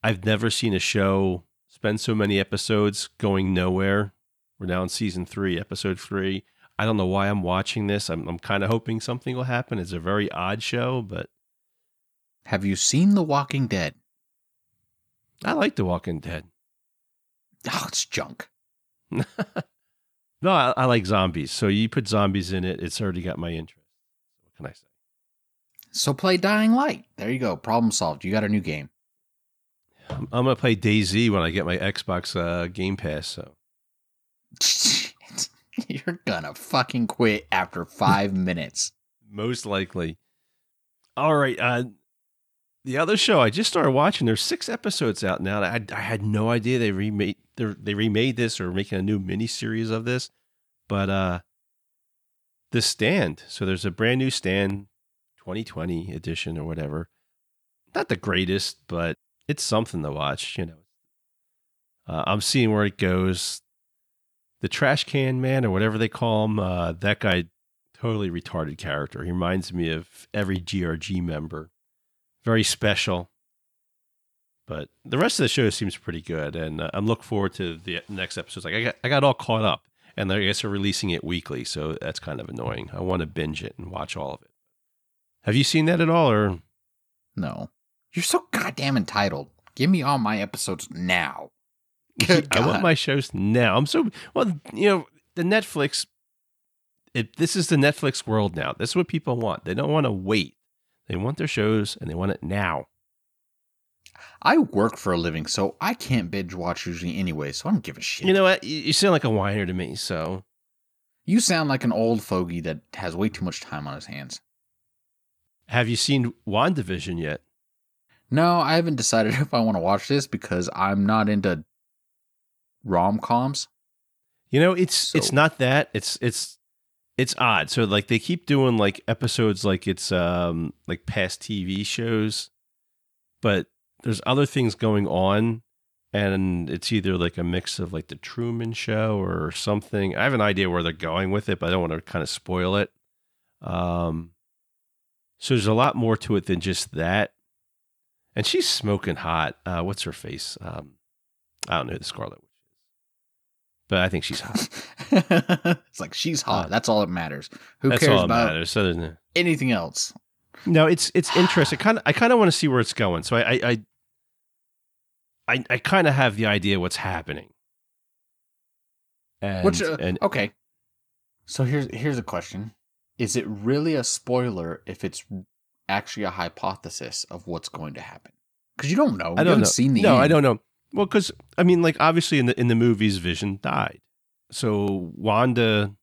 [SPEAKER 1] I've never seen a show spend so many episodes going nowhere. We're now in season three, episode three. I don't know why I'm watching this. I'm, I'm kind of hoping something will happen. It's a very odd show, but
[SPEAKER 2] Have you seen The Walking Dead?
[SPEAKER 1] I like The Walking Dead.
[SPEAKER 2] Oh, it's junk. (laughs)
[SPEAKER 1] no, I, I like zombies. So you put zombies in it, it's already got my interest. What can I say?
[SPEAKER 2] So play Dying Light. There you go. Problem solved. You got a new game.
[SPEAKER 1] I'm, I'm gonna play DayZ when I get my Xbox uh, Game Pass. So (laughs) (laughs)
[SPEAKER 2] You're gonna fucking quit after five (laughs) minutes.
[SPEAKER 1] most likely. All right. Uh, the other show I just started watching. There's six episodes out now. I, I had no idea they remade they they remade this or making a new miniseries of this, but uh, the Stand. So there's a brand new Stand, 2020 edition or whatever. Not the greatest, but it's something to watch. You know, uh, I'm seeing where it goes. The trash can man or whatever they call him, uh, that guy totally retarded character. He reminds me of every GRG member. Very special. But the rest of the show seems pretty good, and uh, I'm looking forward to the next episodes. Like I got, I got all caught up, and I guess they're releasing it weekly, so that's kind of annoying. I want to binge it and watch all of it. Have you seen that at all, or
[SPEAKER 2] No. You're so goddamn entitled. Give me all my episodes now. Good
[SPEAKER 1] I want my shows now. I'm so well, you know, the Netflix. It, this is the Netflix world now. This is what people want. They don't want to wait. They want their shows and they want it now.
[SPEAKER 2] I work for a living, so I can't binge watch usually anyway, so I don't give a shit.
[SPEAKER 1] You know what? You, you sound like a whiner to me. So
[SPEAKER 2] you sound like an old fogey that has way too much time on his hands.
[SPEAKER 1] have you seen WandaVision yet?
[SPEAKER 2] No, I haven't decided (laughs) if I want to watch this because I'm not into rom coms.
[SPEAKER 1] You know, it's it's not that. It's it's it's odd. So like they keep doing like episodes like it's um like past TV shows, but there's other things going on and it's either like a mix of like the Truman show or something. I have an idea where they're going with it, but I don't want to kind of spoil it. Um so there's a lot more to it than just that. And she's smoking hot. Uh what's her face? Um I don't know who the Scarlet. But I think she's hot. (laughs)
[SPEAKER 2] it's like she's hot.
[SPEAKER 1] Uh,
[SPEAKER 2] That's all that matters. Who
[SPEAKER 1] That's
[SPEAKER 2] cares
[SPEAKER 1] all that
[SPEAKER 2] about
[SPEAKER 1] matters. So there's no-
[SPEAKER 2] anything else?
[SPEAKER 1] No, it's it's interesting. (sighs) Kind of, I kind of want to see where it's going. So I, I, I, I, I kind of have the idea what's happening. And,
[SPEAKER 2] Which uh,
[SPEAKER 1] and
[SPEAKER 2] okay. So here's here's a question: Is it really a spoiler if it's actually a hypothesis of what's going to happen? Because you don't know.
[SPEAKER 1] I don't
[SPEAKER 2] haven't
[SPEAKER 1] know.
[SPEAKER 2] seen the
[SPEAKER 1] no,
[SPEAKER 2] end.
[SPEAKER 1] I don't know. Well, because I mean, like obviously in the in the movies, Vision died. So Wanda,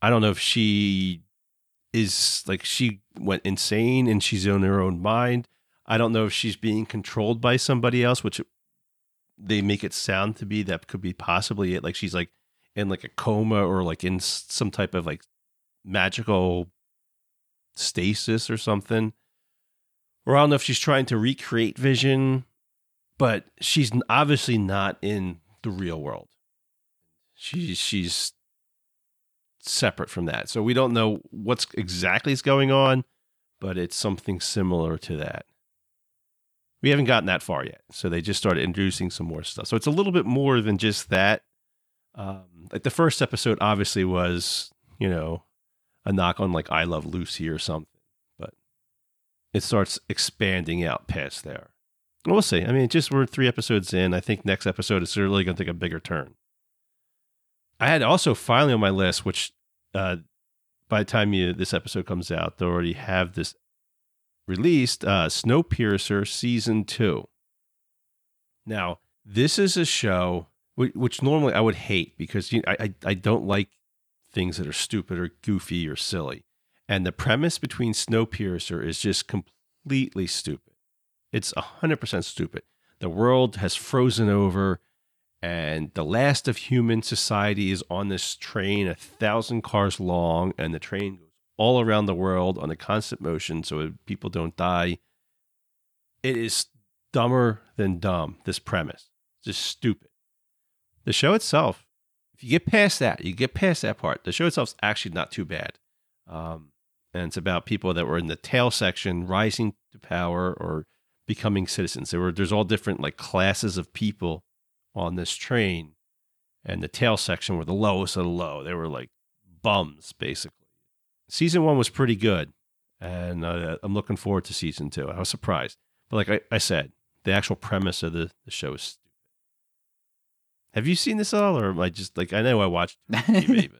[SPEAKER 1] I don't know if she is like she went insane and she's in her own mind. I don't know if she's being controlled by somebody else, which they make it sound to be that could be possibly it. Like she's like in like a coma or like in some type of like magical stasis or something. Or I don't know if she's trying to recreate Vision, but she's obviously not in the real world. She's she's separate from that. So we don't know what's exactly is going on, but it's something similar to that. We haven't gotten that far yet. So they just started introducing some more stuff. So it's a little bit more than just that. Um, like the first episode obviously was, you know, a knock on like I Love Lucy or something. But it starts expanding out past there. We'll see. I mean, just we're three episodes in. I think next episode is really going to take a bigger turn. I had also finally on my list, which uh, by the time you, this episode comes out, they already have this released uh, Snowpiercer season two. Now, this is a show which, which normally I would hate because you know, I, I I don't like things that are stupid or goofy or silly, and the premise between Snowpiercer is just completely stupid. It's hundred percent stupid. The world has frozen over, and the last of human society is on this train, a thousand cars long, and the train goes all around the world on a constant motion so people don't die. It is dumber than dumb, this premise. It's just stupid. The show itself, if you get past that, you get past that part, the show itself is actually not too bad. Um, and it's about people that were in the tail section rising to power or becoming citizens. There were there's all different like classes of people on this train, and the tail section were the lowest of the low. They were like bums basically season one was pretty good, and uh, I'm looking forward to season two. I was surprised, but like I, I said, the actual premise of the, the show is stupid. Have you seen this at all, or am I just like I know I watched TV,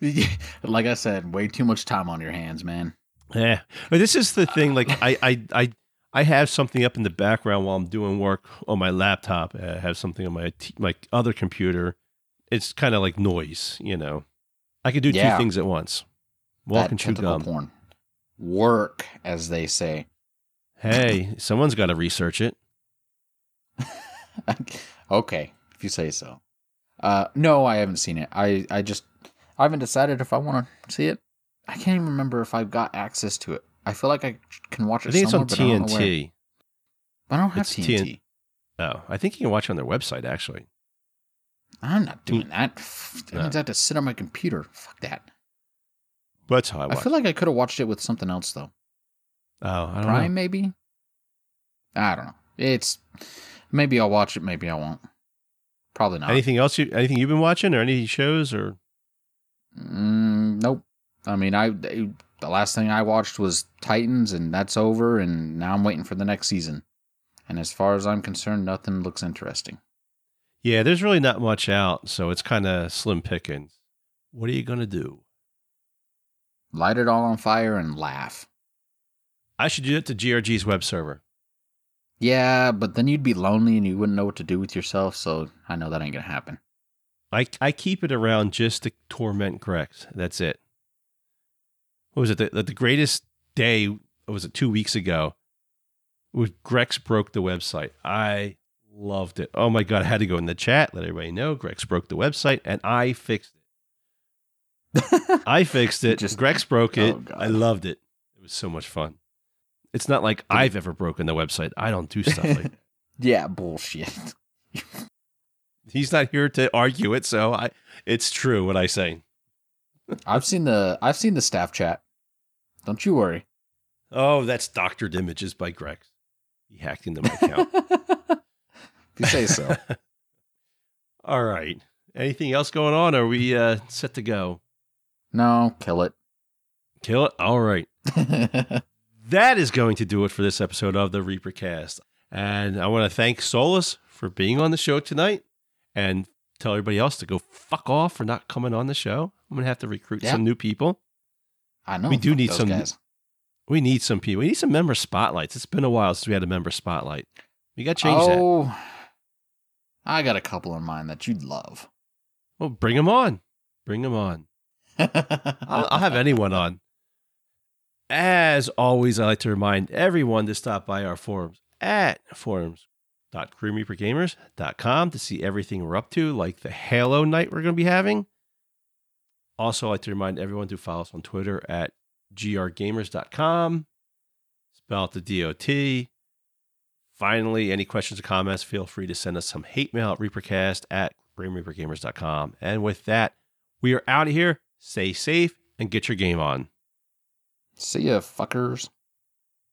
[SPEAKER 1] (laughs)
[SPEAKER 2] like I said, way too much time on your hands, man.
[SPEAKER 1] Yeah, but this is the thing. Like (laughs) I, I, I, I have something up in the background while I'm doing work on my laptop. I have something on my t- my other computer. It's kind of like noise, you know. I could do
[SPEAKER 2] Yeah.
[SPEAKER 1] two things at once. Walk
[SPEAKER 2] that
[SPEAKER 1] and chew gum.
[SPEAKER 2] porn. Work, as they say.
[SPEAKER 1] Hey, (laughs) someone's got to research it. (laughs)
[SPEAKER 2] okay, if you say so. Uh, no, I haven't seen it. I, I just I haven't decided if I want to see it. I can't even remember if I've got access to it. I feel like I can watch it
[SPEAKER 1] I think it's on
[SPEAKER 2] but I don't.
[SPEAKER 1] TNT.
[SPEAKER 2] I don't have
[SPEAKER 1] It's
[SPEAKER 2] TNT.
[SPEAKER 1] TN Oh, I think you can watch it on their website actually.
[SPEAKER 2] I'm not doing that. That
[SPEAKER 1] No.
[SPEAKER 2] means I have to sit on my computer. Fuck that.
[SPEAKER 1] That's how I
[SPEAKER 2] I, feel like I could have watched it with something else though.
[SPEAKER 1] oh, I don't
[SPEAKER 2] Prime,
[SPEAKER 1] know.
[SPEAKER 2] maybe. I don't know. It's maybe I'll watch it. Maybe I won't. Probably not.
[SPEAKER 1] Anything else? You anything you've been watching or any shows or?
[SPEAKER 2] Mm, nope. I mean, I the last thing I watched was Titans, and that's over. And now I'm waiting for the next season. And as far as I'm concerned, nothing looks interesting.
[SPEAKER 1] Yeah, there's really not much out, so it's kind of slim pickings. What are you gonna do?
[SPEAKER 2] Light it all on fire and laugh.
[SPEAKER 1] I should do it to GRG's web server.
[SPEAKER 2] Yeah, but then you'd be lonely and you wouldn't know what to do with yourself. So I know that ain't gonna happen.
[SPEAKER 1] I I keep it around just to torment Grex. That's it. What was it? The, the greatest day was it two weeks ago? Was Grex broke the website. I loved it. Oh my god! I had to go in the chat, let everybody know Grex broke the website, and I fixed it. (laughs) I fixed it.
[SPEAKER 2] just-
[SPEAKER 1] Grex broke it.
[SPEAKER 2] Oh,
[SPEAKER 1] I loved it. It was so much fun. It's not like I've ever broken the website. I don't do stuff like that. (laughs)
[SPEAKER 2] yeah, bullshit. (laughs)
[SPEAKER 1] He's not here to argue it, so I it's true what I say.
[SPEAKER 2] I've seen the I've seen the staff chat. Don't you worry.
[SPEAKER 1] Oh, that's doctored images by Grex. He hacked into my account. (laughs) (laughs)
[SPEAKER 2] if you say so. (laughs)
[SPEAKER 1] All right. Anything else going on? Are we uh, set to go?
[SPEAKER 2] no, kill it.
[SPEAKER 1] Kill it. All right. That is going to do it for this episode of the Reaper Cast. And I want to thank Solus for being on the show tonight and tell everybody else to go fuck off for not coming on the show. I'm going to have to recruit
[SPEAKER 2] Yeah.
[SPEAKER 1] some new people.
[SPEAKER 2] I know
[SPEAKER 1] We do need some-
[SPEAKER 2] guys.
[SPEAKER 1] We need some people. We need some member spotlights. It's been a while since we had a member spotlight. We got to change that.
[SPEAKER 2] oh, I got a couple in mind that you'd love.
[SPEAKER 1] Well, bring them on. Bring them on. (laughs) I'll, I'll have anyone on. As always, I like to remind everyone to stop by our forums at forums.grimreapergamers.com to see everything we're up to, like the Halo night we're going to be having. Also, I'd like to remind everyone to follow us on Twitter at grgamers.com. Spell out the DOT. Finally, any questions or comments, feel free to send us some hate mail at reapercast at grimreapergamers.com. And with that, we are out of here. Stay safe and get your game on.
[SPEAKER 2] See ya, fuckers.